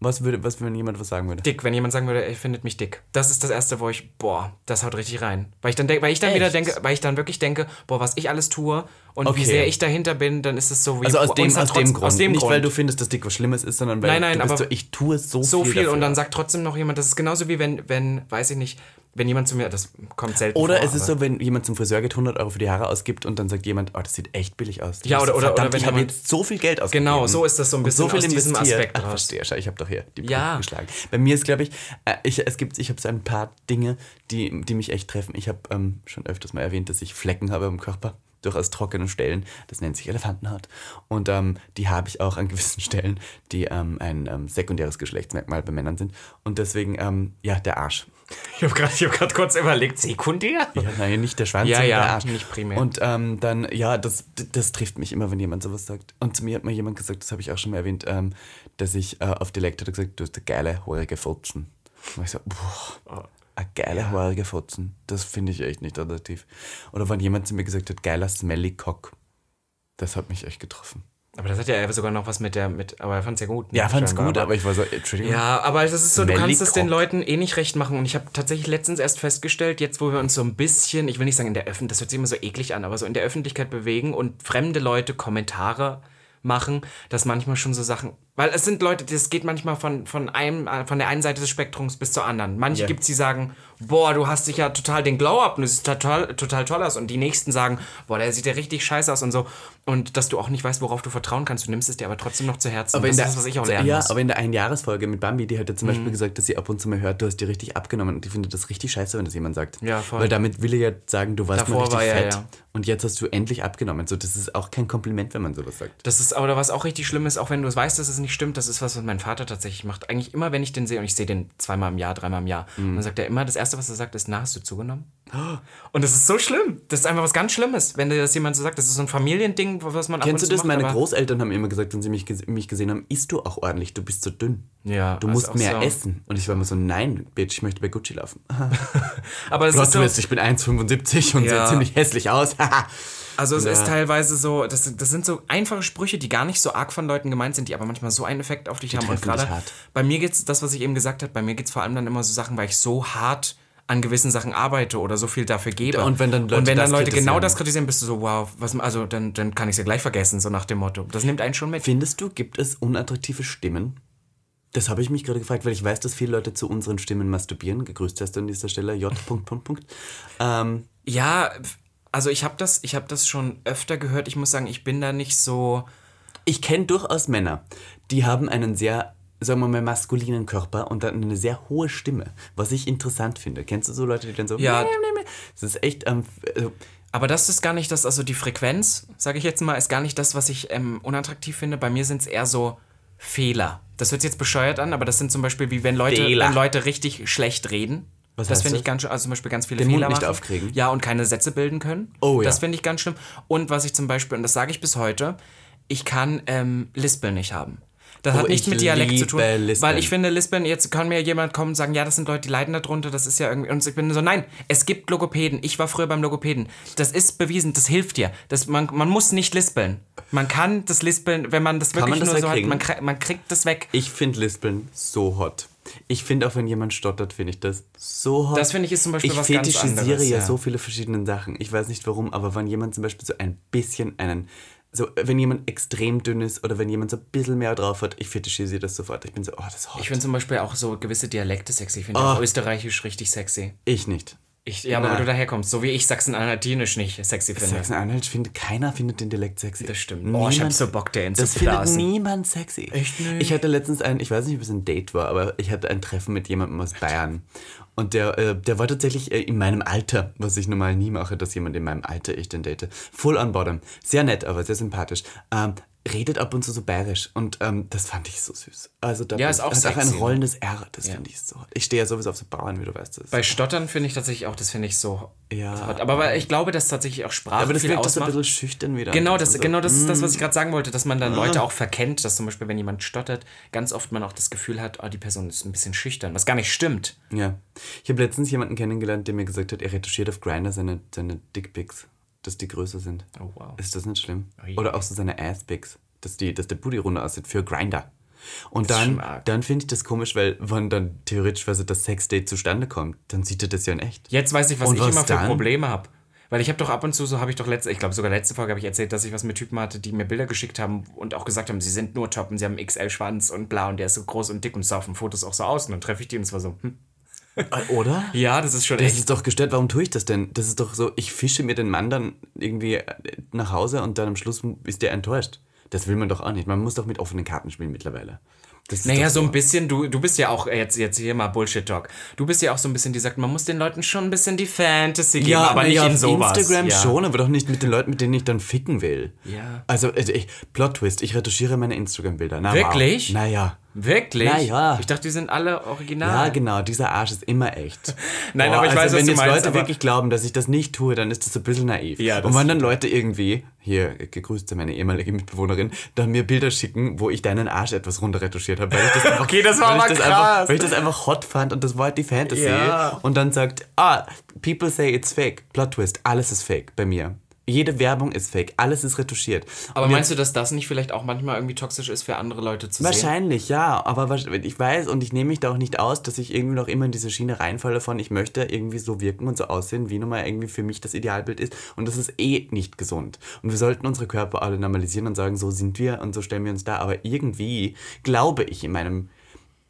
Was würde, was, wenn jemand was sagen würde? Dick, wenn jemand sagen würde, er findet mich dick. Das ist das erste, wo ich, boah, das haut richtig rein. Weil ich dann denke, weil ich dann wieder denke, weil ich dann wirklich denke, boah, was ich alles tue und wie Okay. sehr ich dahinter bin, dann ist es so wie Also aus dem, aus dem trotz- Grund. Aus dem nicht, Grund. weil du findest, dass dick was Schlimmes ist, sondern weil Nein, nein, du bist aber so, ich tue so, so viel. viel dafür. und dann sagt trotzdem noch jemand, das ist genauso wie wenn, wenn, weiß ich nicht, wenn jemand zu mir, das kommt selten Oder vor, es ist so, wenn jemand zum Friseur geht, 100 Euro für die Haare ausgibt und dann sagt jemand, oh, das sieht echt billig aus. Ja, oder- oder- oder verdammt, wenn ich habe jemand- jetzt so viel Geld ausgegeben. Genau, so ist das so ein bisschen so viel aus diesem investiert. Aspekt Ach, raus. verstehe, schau, ich habe doch hier die Ja. Geschlagen. Bei mir ist, glaube ich, äh, ich, es gibt, ich habe so ein paar Dinge, die, die mich echt treffen. Ich habe ähm, schon öfters mal erwähnt, dass ich Flecken habe am Körper. Durchaus trockenen Stellen. Das nennt sich Elefantenhaut. Und ähm, die habe ich auch an gewissen Stellen, die ähm, ein ähm, sekundäres Geschlechtsmerkmal bei Männern sind. Und deswegen, ähm, ja, der Arsch. Ich habe gerade hab kurz überlegt, sekundär? Ja, nein, nicht der Schwanz, Ja, ja, der Arsch. nicht primär. Und ähm, dann, ja, das, das trifft mich immer, wenn jemand sowas sagt. Und zu mir hat mal jemand gesagt, das habe ich auch schon mal erwähnt, ähm, dass ich äh, auf Dialekt hat er gesagt, du hast eine geile, haarige Fotzen. Und ich so, boah, eine geile, haarige Fotzen. Das finde ich echt nicht attraktiv. Oder wenn jemand zu mir gesagt hat, geiler, smelly Cock. Das hat mich echt getroffen. Aber das hat ja sogar noch was mit der, mit, aber er fand es ja gut. ne? Ja, fand's Scheinbar, gut, aber ich war so, Entschuldigung. Ja, aber das ist so, du kannst es den. Leuten eh nicht recht machen. Und ich habe tatsächlich letztens erst festgestellt, jetzt wo wir uns so ein bisschen, ich will nicht sagen in der Öffentlichkeit, das hört sich immer so eklig an, aber so in der Öffentlichkeit bewegen und fremde Leute Kommentare machen, dass manchmal schon so Sachen, weil es sind Leute, das geht manchmal von, von, einem, äh, von der einen Seite des Spektrums bis zur anderen. Manche Ja. gibt's, die sagen, boah, du hast dich ja total den Glow up und es sieht total, total toll aus. Und die nächsten sagen, boah, der sieht ja richtig scheiße aus und so. Und dass du auch nicht weißt, worauf du vertrauen kannst. Du nimmst es dir aber trotzdem noch zu Herzen. Aber das in der, ist das, was ich auch lernen ja, muss. Mhm. aber in der Einjahresfolge mit Bambi, die hat ja zum Beispiel gesagt, dass sie ab und zu mal hört, du hast dir richtig abgenommen. Und ich finde das richtig scheiße, wenn das jemand sagt. Ja, voll. Weil damit will er ja sagen, du warst Davor mal richtig war ja, fett. ja. Und jetzt hast du endlich abgenommen. So, das ist auch kein Kompliment, wenn man sowas sagt. Das ist, aber was auch richtig schlimm ist, auch wenn du es weißt, dass es nicht stimmt, das ist was, was mein Vater tatsächlich macht. Eigentlich immer, wenn ich den sehe, und ich sehe den zweimal im Jahr, dreimal im Jahr, Mhm. und dann sagt er immer, das Erste, was er sagt, ist, na, hast du zugenommen? Und das ist so schlimm. Das ist einfach was ganz Schlimmes, wenn dir das jemand so sagt. Das ist so ein Familiending, was man Kennst du das? macht, Meine Großeltern haben immer gesagt, wenn sie mich, mich gesehen haben, isst du auch ordentlich, du bist so dünn. Ja, Du musst mehr so. essen. Und ich war immer so, nein, Bitch, ich möchte bei Gucci laufen. Aber es Plot ist so, ich bin 1,75 und Ja. sehe ziemlich hässlich aus. Also es Ja. ist teilweise so, das, das sind so einfache Sprüche, die gar nicht so arg von Leuten gemeint sind, die aber manchmal so einen Effekt auf dich haben. Und gerade bei mir geht's, das, was ich eben gesagt habe, bei mir geht's vor allem dann immer so Sachen, weil ich so hart an gewissen Sachen arbeite oder so viel dafür gebe. Und wenn dann Leute wenn dann das Leute genau das kritisieren, bist du so, wow, was, also dann, dann kann ich es ja gleich vergessen, so nach dem Motto. Das nimmt einen schon mit. Findest du, gibt es unattraktive Stimmen? Das habe ich mich gerade gefragt, weil ich weiß, dass viele Leute zu unseren Stimmen masturbieren. Gegrüßt hast du an dieser Stelle, J. Punkt, Punkt, Punkt. Ähm, Ja, also ich habe das, ich habe das schon öfter gehört. Ich muss sagen, ich bin da nicht so. ich kenne durchaus Männer, die haben einen sehr, sagen wir mal, maskulinen Körper und dann eine sehr hohe Stimme, was ich interessant finde. Kennst du so Leute, die dann so... Ja. Das ist echt... Ähm, also, Aber das ist gar nicht das, also die Frequenz, sage ich jetzt mal, ist gar nicht das, was ich ähm, unattraktiv finde. Bei mir sind es eher so Fehler. Das hört sich jetzt bescheuert an, aber das sind zum Beispiel wie wenn Leute, Fehler. wenn Leute richtig schlecht reden. Was das finde ich ganz schön, also zum Beispiel ganz viele Den Mund Fehler nicht machen. aufkriegen? Ja, und keine Sätze bilden können. Oh ja. Das finde ich ganz schlimm. Und was ich zum Beispiel, und das sage ich bis heute, ich kann ähm, Lispeln nicht haben. Das Oh, hat nichts ich mit Dialekt zu tun. Lispeln. Weil ich finde, Lispeln, jetzt kann mir jemand kommen und sagen, ja, das sind Leute, die leiden darunter, das ist ja irgendwie. Und ich bin so, nein, es gibt Logopäden. Ich war früher beim Logopäden. Das ist bewiesen, das hilft dir. Das, man, man muss nicht lispeln. Man kann das Lispeln, wenn man das Kann wirklich man das nur so hat, man, man kriegt das weg. ich finde Lispeln so hot. Ich finde auch, wenn jemand stottert, finde ich das so hot. Das finde ich ist zum Beispiel ich was ganz fetischisiere anderes, ja ja. so viele verschiedene Sachen. Ich weiß nicht warum, aber wenn jemand zum Beispiel so ein bisschen einen So, wenn jemand extrem dünn ist oder wenn jemand so ein bisschen mehr drauf hat, ich fetischisiere das sofort. Ich bin so, oh, das ist hot. Ich finde zum Beispiel auch so gewisse Dialekte sexy. Ich finde auch Österreichisch richtig sexy. Ich nicht. Ich, ja, aber Nein. weil du daherkommst, so wie ich Sachsen-Anhaltinisch nicht sexy finde. Sachsen-Anhalt findet, keiner findet den Dialekt sexy. Das stimmt. Boah, ich hab so Bock, den zu Das findet blasen. niemand sexy. Echt nicht? Ich hatte letztens ein, ich weiß nicht, ob es ein Date war, aber ich hatte ein Treffen mit jemandem aus Bayern. Und der, äh, der war tatsächlich äh, in meinem Alter, was ich normal nie mache, dass jemand in meinem Alter ich den date. Full on bottom. Sehr nett, aber sehr sympathisch. Ähm, redet ab und zu so bayerisch und ähm, das fand ich so süß. Also da Ja, ist auch hat auch ein ne? rollendes R, das finde ich so. Ich stehe ja sowieso auf so Bauern, wie du weißt. Das. Bei Stottern finde ich tatsächlich auch, das finde ich so. Ja. so aber weil ich glaube, dass tatsächlich auch Sprache aber das viel wirkt das so ein bisschen schüchtern wieder. Genau, Und das, so. genau das ist das, was Mm. ich gerade sagen wollte, dass man dann Leute auch verkennt, dass zum Beispiel, wenn jemand stottert, ganz oft man auch das Gefühl hat, oh, die Person ist ein bisschen schüchtern, was gar nicht stimmt. Ja. Ich habe letztens jemanden kennengelernt, der mir gesagt hat, er retuschiert auf Grindr seine, seine Dickpics, dass die größer sind. Oh, wow. Ist das nicht schlimm? Ui. Oder auch so seine Asspics, dass, die, dass der Booty runter aussieht für Grinder. Und Das dann, dann finde ich das komisch, weil wenn dann theoretisch also das Sexdate zustande kommt, dann sieht er das ja in echt. Jetzt weiß ich, was Und ich was immer für dann? Probleme habe. Weil ich habe doch ab und zu, so habe ich doch letzte, ich glaube sogar letzte Folge habe ich erzählt, dass ich was mit Typen hatte, die mir Bilder geschickt haben und auch gesagt haben, sie sind nur top und sie haben XL-Schwanz und bla und der ist so groß und dick und sah auf den Fotos auch so aus. Und dann treffe ich die und es war so, hm. Oder? Ja, das ist schon Das echt. ist doch gestört. Warum tue ich das denn? Das ist doch so, ich fische mir den Mann dann irgendwie äh, nach Hause und dann am Schluss ist der enttäuscht. Das will man doch auch nicht. Man muss doch mit offenen Karten spielen mittlerweile. Das Naja, so ein bisschen, du, du bist ja auch, jetzt, jetzt hier mal Bullshit-Talk. Du bist ja auch so ein bisschen, die sagt, man muss den Leuten schon ein bisschen die Fantasy geben, aber na nicht ja, in sowas. Instagram ja. schon, aber doch nicht mit den Leuten, mit denen ich dann ficken will. Ja. Also, ich, Plot Twist, ich retuschiere meine Instagram-Bilder. Wirklich? Wow. Naja. Wirklich? Na ja. Ich dachte, die sind alle original. Ja, genau, dieser Arsch ist immer echt. Nein, aber ich weiß, also, was wenn du jetzt meinst, Leute wirklich glauben, dass ich das nicht tue, dann ist das so ein bisschen naiv. Ja, Und wenn dann. Leute irgendwie, hier, gegrüßt sei meine ehemalige Mitbewohnerin, dann mir Bilder schicken, wo ich deinen Arsch etwas runterretuschiert habe, weil ich das einfach, Okay, das war weil ich das krass. Einfach, weil ich das einfach hot fand und das war halt die Fantasy. Ja. Und dann sagt, ah, people say it's fake. Plot Twist, alles ist fake bei mir. Jede Werbung ist fake, alles ist retuschiert. Aber meinst du, dass das nicht vielleicht auch manchmal irgendwie toxisch ist für andere Leute zu sehen? Wahrscheinlich, ja. Aber ich weiß und ich nehme mich da auch nicht aus, dass ich irgendwie noch immer in diese Schiene reinfalle von, ich möchte irgendwie so wirken und so aussehen, wie nun mal irgendwie für mich das Idealbild ist. Und das ist eh nicht gesund. Und wir sollten unsere Körper alle normalisieren und sagen, so sind wir und so stellen wir uns da. Aber irgendwie glaube ich in meinem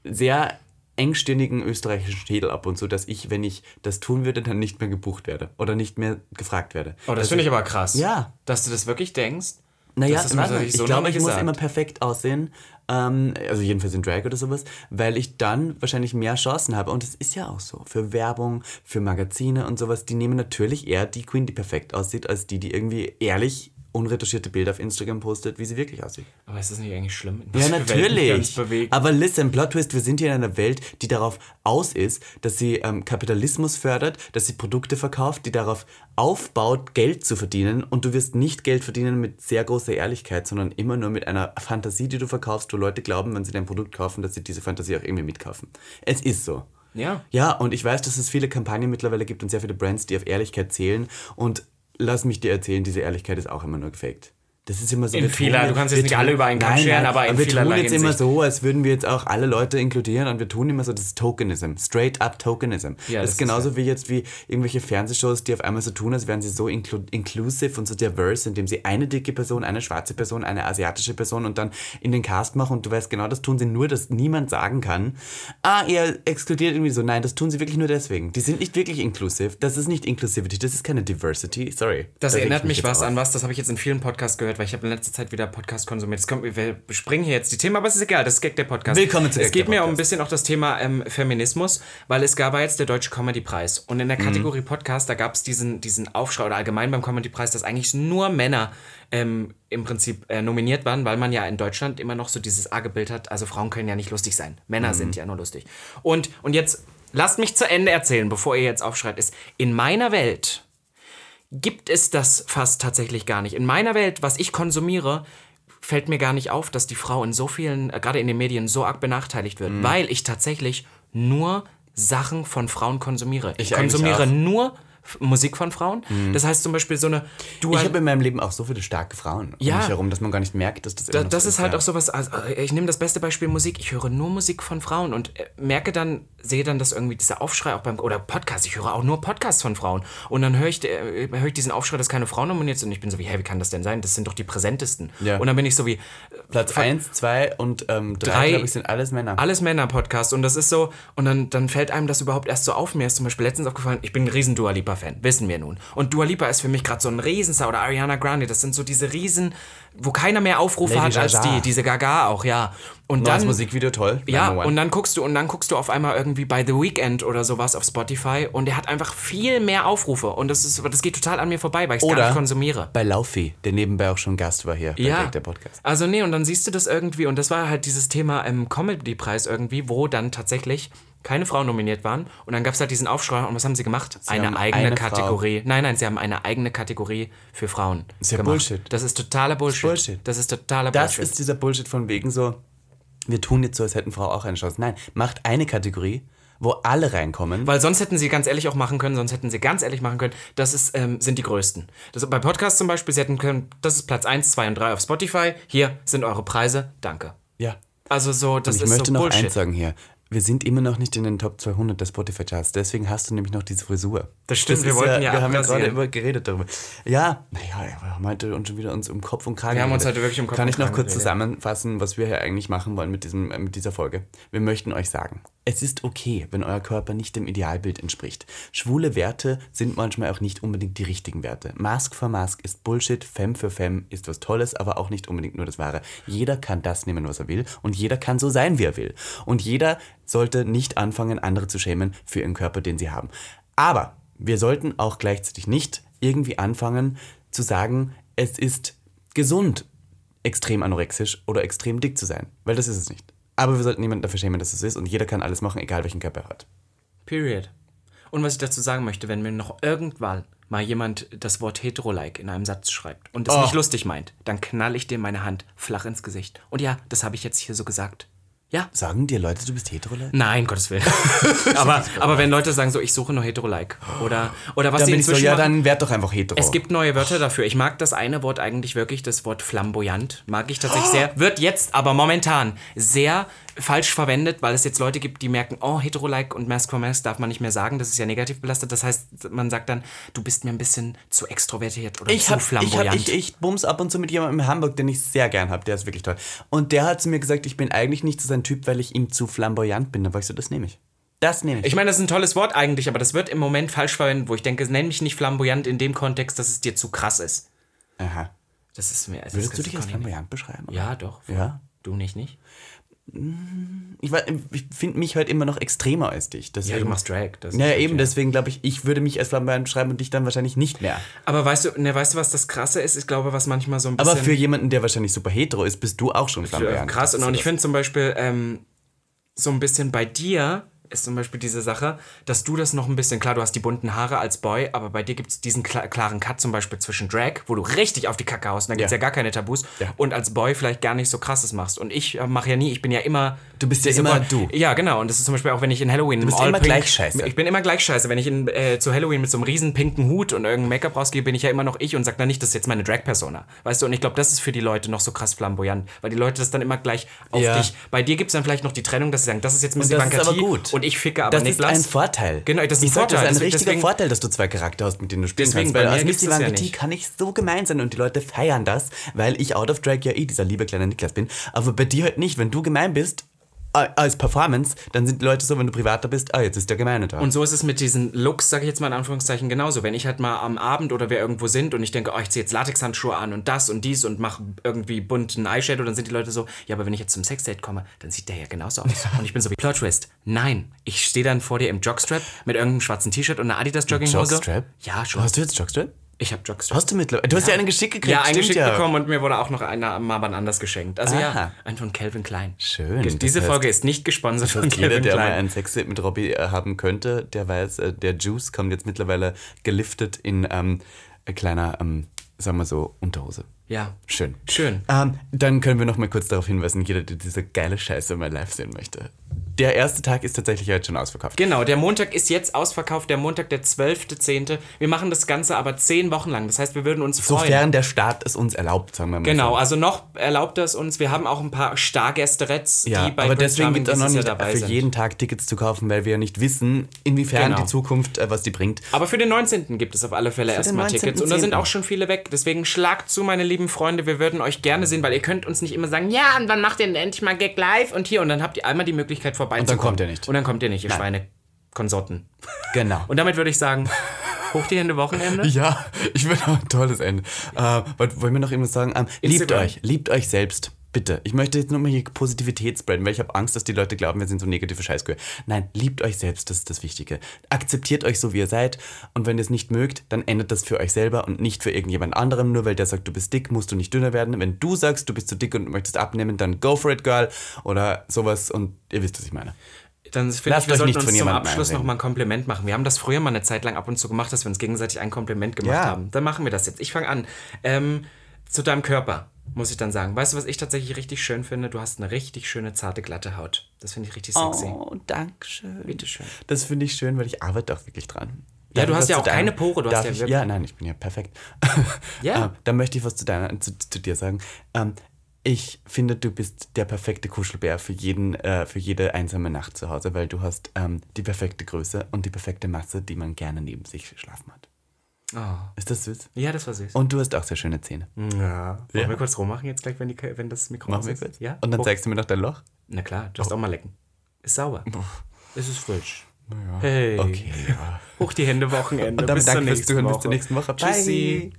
sehr engstirnigen österreichischen Schädel ab und so, dass ich, wenn ich das tun würde, dann nicht mehr gebucht werde oder nicht mehr gefragt werde. Oh, das Also- finde ich aber krass. Ja. Dass du das wirklich denkst. naja, Das tatsächlich ich so glaube, noch ich nie muss gesagt. immer perfekt aussehen. Ähm, also jedenfalls in Drag oder sowas, weil ich dann wahrscheinlich mehr Chancen habe. Und das ist ja auch so. Für Werbung, für Magazine und sowas, die nehmen natürlich eher die Queen, die perfekt aussieht, als die, die irgendwie ehrlich unretuschierte Bilder auf Instagram postet, wie sie wirklich aussieht. Aber ist das nicht eigentlich schlimm? In Ja, natürlich. Aber listen, Plot Twist, wir sind hier in einer Welt, die darauf aus ist, dass sie ähm, Kapitalismus fördert, dass sie Produkte verkauft, die darauf aufbaut, Geld zu verdienen. Und du wirst nicht Geld verdienen mit sehr großer Ehrlichkeit, sondern immer nur mit einer Fantasie, die du verkaufst, wo Leute glauben, wenn sie dein Produkt kaufen, dass sie diese Fantasie auch irgendwie mitkaufen. Es ist so. Ja. Ja, und ich weiß, dass es viele Kampagnen mittlerweile gibt und sehr viele Brands, die auf Ehrlichkeit zählen. Und lass mich dir erzählen, diese Ehrlichkeit ist auch immer nur gefaked. Das ist immer so. In tun- du kannst jetzt nicht alle über einen Kamm scheren, aber in wir tun jetzt immer Hinsicht. so, als würden wir jetzt auch alle Leute inkludieren und wir tun immer so, das ist Tokenism, straight up Tokenism. Ja, das das ist ist genauso wie jetzt wie irgendwelche Fernsehshows, die auf einmal so tun, als wären sie so inclu inclusive und so diverse, indem sie eine dicke Person, eine schwarze Person, eine asiatische Person und dann in den Cast machen und du weißt genau, das tun sie nur, dass niemand sagen kann, ah, ihr exkludiert irgendwie so. Nein, das tun sie wirklich nur deswegen. Die sind nicht wirklich inclusive. Das ist nicht Inclusivity, das ist keine Diversity. Sorry. Das Da erinnert ich mich was auf. an was, das habe ich jetzt in vielen Podcasts gehört, weil ich habe in letzter Zeit wieder Podcast konsumiert. Es kommt, wir springen hier jetzt die Themen, aber es ist egal, das ist Gag der Podcast. Willkommen zu Es Gag geht mir um ein bisschen auch das Thema ähm, Feminismus, weil es gab war jetzt der Deutsche Comedy-Preis und in der Mhm. Kategorie Podcast, da gab es diesen, diesen Aufschrei oder allgemein beim Comedy-Preis, dass eigentlich nur Männer ähm, im Prinzip äh, nominiert waren, weil man ja in Deutschland immer noch so dieses arge Bild hat, also Frauen können ja nicht lustig sein, Männer Mhm. sind ja nur lustig. Und, und jetzt lasst mich zu Ende erzählen, bevor ihr jetzt aufschreit, ist, in meiner Welt gibt es das fast tatsächlich gar nicht. In meiner Welt, was ich konsumiere, fällt mir gar nicht auf, dass die Frau in so vielen, äh, gerade in den Medien, so arg benachteiligt wird, Mhm. weil ich tatsächlich nur Sachen von Frauen konsumiere. Ich, Ich konsumiere. Mhm. nur Musik von Frauen. Das heißt zum Beispiel so eine. Du Ich habe in meinem Leben auch so viele starke Frauen um Ja. mich herum, dass man gar nicht merkt, dass das Da, das so ist halt ja. auch sowas, also äh, ich nehme das beste Beispiel Musik, ich höre nur Musik von Frauen und äh, merke dann sehe dann das irgendwie, dieser Aufschrei auch beim, oder Podcast, ich höre auch nur Podcasts von Frauen. Und dann höre ich, äh, höre ich diesen Aufschrei, dass keine Frau nominiert sind. Und ich bin so wie, hey, wie kann das denn sein? Das sind doch die präsentesten. Ja. Und dann bin ich so wie, Platz 1, 2 und 3, ähm, Drei- glaube ich, sind alles Männer. alles Männer-Podcasts und das ist so, und dann, dann fällt einem das überhaupt erst so auf. Mir ist zum Beispiel letztens aufgefallen, ich bin ein riesen Dua Lipa-Fan, wissen wir nun. Und Dua Lipa ist für mich gerade so ein Riesenstar oder Ariana Grande, das sind so diese Riesen, wo keiner mehr Aufrufe Lady hat als Gaga. die, diese Gaga auch, ja. Und Neues dann, Musikvideo, toll. ja, und dann guckst du und dann guckst du auf einmal irgendwie bei The Weeknd oder sowas auf Spotify und der hat einfach viel mehr Aufrufe und das ist das geht total an mir vorbei, weil ich es gar nicht konsumiere. bei Laufi, der nebenbei auch schon Gast war hier Ja. Der Podcast. Also nee, und dann siehst du das irgendwie, und das war halt dieses Thema im Comedy-Preis irgendwie, wo dann tatsächlich keine Frauen nominiert waren. Und dann gab es halt diesen Aufschrei, und was haben sie gemacht? eine haben eigene eine Frau. Kategorie. Nein, nein, sie haben eine eigene Kategorie für Frauen. ist ja gemacht. Bullshit. Das ist totaler Bullshit. Bullshit. Das ist totaler Das Bullshit. ist dieser Bullshit von wegen so, wir tun jetzt so, als hätten Frauen auch eine Chance. Nein, macht eine Kategorie, wo alle reinkommen. Weil sonst hätten sie ganz ehrlich auch machen können, sonst hätten sie ganz ehrlich machen können, das ist, ähm, sind die größten. Das, bei Podcasts zum Beispiel, sie hätten können, das ist Platz 1, 2 und 3 auf Spotify, hier sind eure Preise, danke. ja. Also so, das Ich ist möchte so noch Bullshit. eins sagen hier. Wir sind immer noch nicht in den Top 200 der Spotify-Charts. Deswegen hast du nämlich noch diese Frisur. Das stimmt, wir ist wollten ja Wir haben ja gerade über geredet darüber. Ja, naja, wir haben heute uns schon wieder uns um Kopf und Kragen Wir haben uns heute wirklich um Kopf Kann und ich noch kurz geredet. zusammenfassen, was wir hier eigentlich machen wollen mit, diesem, mit dieser Folge? Wir möchten euch sagen, es ist okay, wenn euer Körper nicht dem Idealbild entspricht. Schwule Werte sind manchmal auch nicht unbedingt die richtigen Werte. Mask for Mask ist Bullshit, Femme für Femme ist was Tolles, aber auch nicht unbedingt nur das Wahre. Jeder kann das nehmen, was er will und jeder kann so sein, wie er will. Und jeder sollte nicht anfangen, andere zu schämen für ihren Körper, den sie haben. Aber wir sollten auch gleichzeitig nicht irgendwie anfangen zu sagen, es ist gesund, extrem anorexisch oder extrem dick zu sein. Weil das ist es nicht. Aber wir sollten niemanden dafür schämen, dass es ist und jeder kann alles machen, egal welchen Körper er hat. Period. Und was ich dazu sagen möchte, wenn mir noch irgendwann mal jemand das Wort hetero-like in einem Satz schreibt und es Oh. nicht lustig meint, dann knall ich dir meine Hand flach ins Gesicht. Und ja, das habe ich jetzt hier so gesagt. Ja. Sagen dir Leute, du bist hetero? Leute? Nein, Gottes Willen. aber, aber wenn Leute sagen so, ich suche nur hetero-like. Oder, oder was Dann sie bin ich so, inzwischen ja, dann werd doch einfach hetero. Es gibt neue Wörter dafür. Ich mag das eine Wort eigentlich wirklich, das Wort flamboyant. Mag ich tatsächlich sehr. Wird jetzt aber momentan sehr falsch verwendet, weil es jetzt Leute gibt, die merken, oh, hetero-like und mask for mask darf man nicht mehr sagen. Das ist ja negativ belastet. Das heißt, man sagt dann, du bist mir ein bisschen zu extrovertiert oder ich zu hab, ich, flamboyant. hab, ich, ich bums ab und zu mit jemandem in Hamburg, den ich sehr gern habe. Der ist wirklich toll. Und der hat zu mir gesagt, ich bin eigentlich nicht so sein Typ, weil ich ihm zu flamboyant bin. Da war ich so, das nehme ich. Das nehme ich. Ich meine, das ist ein tolles Wort eigentlich, aber das wird im Moment falsch verwendet, wo ich denke, nenn mich nicht flamboyant in dem Kontext, dass es dir zu krass ist. Aha. Das ist mir. Das Würdest du dich als flamboyant beschreiben? oder? Ja, doch. Ja? Du nicht, nicht? Ich, ich finde mich halt immer noch extremer als dich. Ja, Deswegen, du machst Drag. Das Ja, eben, deswegen glaube ich, ich würde mich als flamboyant beschreiben und dich dann wahrscheinlich nicht mehr. Aber weißt du, ne, weißt du, was das Krasse ist? Ich glaube, was manchmal so ein bisschen. Aber für jemanden, der wahrscheinlich super hetero ist, bist du auch schon flamboyant. krass. Und, und ich finde zum Beispiel ähm, so ein bisschen bei dir ist zum Beispiel diese Sache, dass du das noch ein bisschen, klar, du hast die bunten Haare als Boy, aber bei dir gibt es diesen kla klaren Cut zum Beispiel zwischen Drag, wo du richtig auf die Kacke haust, da gibt es ja. Ja. gar keine Tabus, Ja. und als Boy vielleicht gar nicht so krasses machst. Und ich äh, mache ja nie, ich bin ja immer. Du bist ja immer Boy- du. Ja, genau. Und das ist zum Beispiel auch, wenn ich in Halloween. Du bist immer gleich scheiße. Ich bin immer gleich scheiße. Wenn ich in, äh, zu Halloween mit so einem riesen pinken Hut und irgendeinem Make-up rausgehe, bin ich ja immer noch ich und sag dann nicht, das ist jetzt meine Drag-Persona. Weißt du, und ich glaube, das ist für die Leute noch so krass flamboyant, weil die Leute das dann immer gleich auf Ja. dich. Bei dir gibt es dann vielleicht noch die Trennung, dass sie sagen, das ist jetzt Miss das ist Ivanka aber T gut. Und ich ficke aber das Niklas. ist ein Vorteil. Genau, das ist ein ich sag, Vorteil. Das ist ein Deswegen- richtiger deswegen- Vorteil, dass du zwei Charakter hast, mit denen du spielen Deswegen, kannst. Weil bei mir als Miss gibt's das ja nicht. kann ich so gemein sein und die Leute feiern das, weil ich out of drag ja eh dieser liebe kleine Niklas bin. Aber bei dir halt nicht. Wenn du gemein bist, als Performance, dann sind die Leute so, wenn du privater bist, ah, jetzt ist der Gemeine da. Und so ist es mit diesen Looks, sage ich jetzt mal in Anführungszeichen, genauso. Wenn ich halt mal am Abend oder wir irgendwo sind und ich denke, oh, ich ziehe jetzt Latexhandschuhe an und das und dies und mache irgendwie bunten Eyeshadow, dann sind die Leute so, ja, aber wenn ich jetzt zum Sexdate komme, dann sieht der ja genauso aus. Und ich bin so wie Plot Twist. Nein, ich stehe dann vor dir im Jockstrap mit irgendeinem schwarzen T-Shirt und einer Adidas Jogginghose. Jockstrap? Ja, schon. Hast du jetzt Jockstrap? Ich habe Jockstrap. Hast du mittlerweile? Du hast ja einen geschickt gekriegt. ja, stimmt eingeschickt ja. bekommen und mir wurde auch noch einer mal wann anders geschenkt. Also ja, Aha. ein von Calvin Klein. Schön. Diese heißt- Folge ist nicht gesponsert von Jeder, Calvin der mal Klein. ein Sexdate mit Robbie äh, haben könnte, der weiß, äh, der Juice kommt jetzt mittlerweile geliftet in ähm, ein kleiner, ähm, sagen wir so, Unterhose. Ja, Schön. schön. Ähm, dann können wir noch mal kurz darauf hinweisen, jeder, der diese geile Scheiße mal live sehen möchte. Der erste Tag ist tatsächlich jetzt schon ausverkauft. Genau, der Montag ist jetzt ausverkauft, der Montag, der 12.10. Wir machen das Ganze aber zehn Wochen lang. Das heißt, wir würden uns freuen. Sofern der Staat es uns erlaubt, sagen wir mal. Genau, so. also noch erlaubt es uns. Wir haben auch ein paar Stargäste-Reds, Ja, die bei aber Prince deswegen gibt es noch nicht dabei für sind. jeden Tag Tickets zu kaufen, weil wir ja nicht wissen, inwiefern Genau. die Zukunft, äh, was die bringt. Aber für den 19. gibt es auf alle Fälle erstmal 19.10.. Tickets. Und da sind auch schon viele weg. Deswegen schlagt zu, meine lieben Freunde. Wir würden euch gerne sehen, weil ihr könnt uns nicht immer sagen, ja, und wann macht ihr denn endlich mal Gag live und hier. Und dann habt ihr einmal die Möglichkeit vorbeizukommen. kommt ihr nicht. Und dann kommt ihr nicht, ihr Schweinekonsorten. Genau. Und damit würde ich sagen, hoch die Hände Wochenende. Ja, ich würde auch ein tolles Ende. Äh, wollen wir noch irgendwas sagen? Ähm, liebt euch, liebt euch selbst. Bitte. Ich möchte jetzt nur mal hier Positivität spreaden, weil ich habe Angst, dass die Leute glauben, wir sind so negative Scheißkühe. Nein, liebt euch selbst, das ist das Wichtige. Akzeptiert euch so, wie ihr seid. Und wenn ihr es nicht mögt, dann ändert das für euch selber und nicht für irgendjemand anderem. Nur weil der sagt, du bist dick, musst du nicht dünner werden. Wenn du sagst, du bist zu dick und möchtest abnehmen, dann go for it, girl. Oder sowas. Und ihr wisst, was ich meine. Dann finde ich, wir euch sollten nicht uns zum Abschluss noch einreden. mal ein Kompliment machen. Wir haben das früher mal eine Zeit lang ab und zu gemacht, dass wir uns gegenseitig ein Kompliment gemacht Ja. haben. Dann machen wir das jetzt. Ich fange an. Ähm, zu deinem Körper, muss ich dann sagen. Weißt du, was ich tatsächlich richtig schön finde? Du hast eine richtig schöne, zarte, glatte Haut. Das finde ich richtig sexy. Oh, danke schön. Bitteschön. Das finde ich schön, weil ich arbeite auch wirklich dran. Ja, Darf du ich hast ja auch keine Pore, du hast ja ich, wirklich- Ja, nein, ich bin ja perfekt. Ja. Ähm, dann möchte ich was zu, deiner, zu, zu dir sagen. Ähm, ich finde, du bist der perfekte Kuschelbär für, jeden, äh, für jede einsame Nacht zu Hause, weil du hast ähm, die perfekte Größe und die perfekte Masse, die man gerne neben sich schlafen hat. Oh. Ist das süß? Ja, das war süß. Und du hast auch sehr schöne Zähne. ja. Wollen Ja. wir kurz rummachen jetzt gleich, wenn, die, wenn das Mikro Machen wir kurz? Ja? Und dann Hoch. zeigst du mir noch dein Loch? Na klar, du darfst auch mal lecken. Ist sauber. Es ist frisch. Ja. Hey. Okay, ja. Hoch die Hände, Wochenende. Und damit danke fürs nächsten Zuhören. Bis Woche. zur nächsten Woche. Bye. Tschüssi.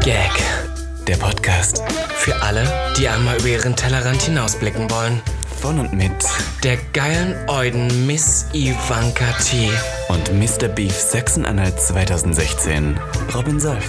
Gag, der Podcast. Für alle, die einmal über ihren Tellerrand hinausblicken wollen. Von und mit Der geilen Euden Miss Ivanka T. und Mr. Beef Sachsen-Anhalt 2016. Robin Solf.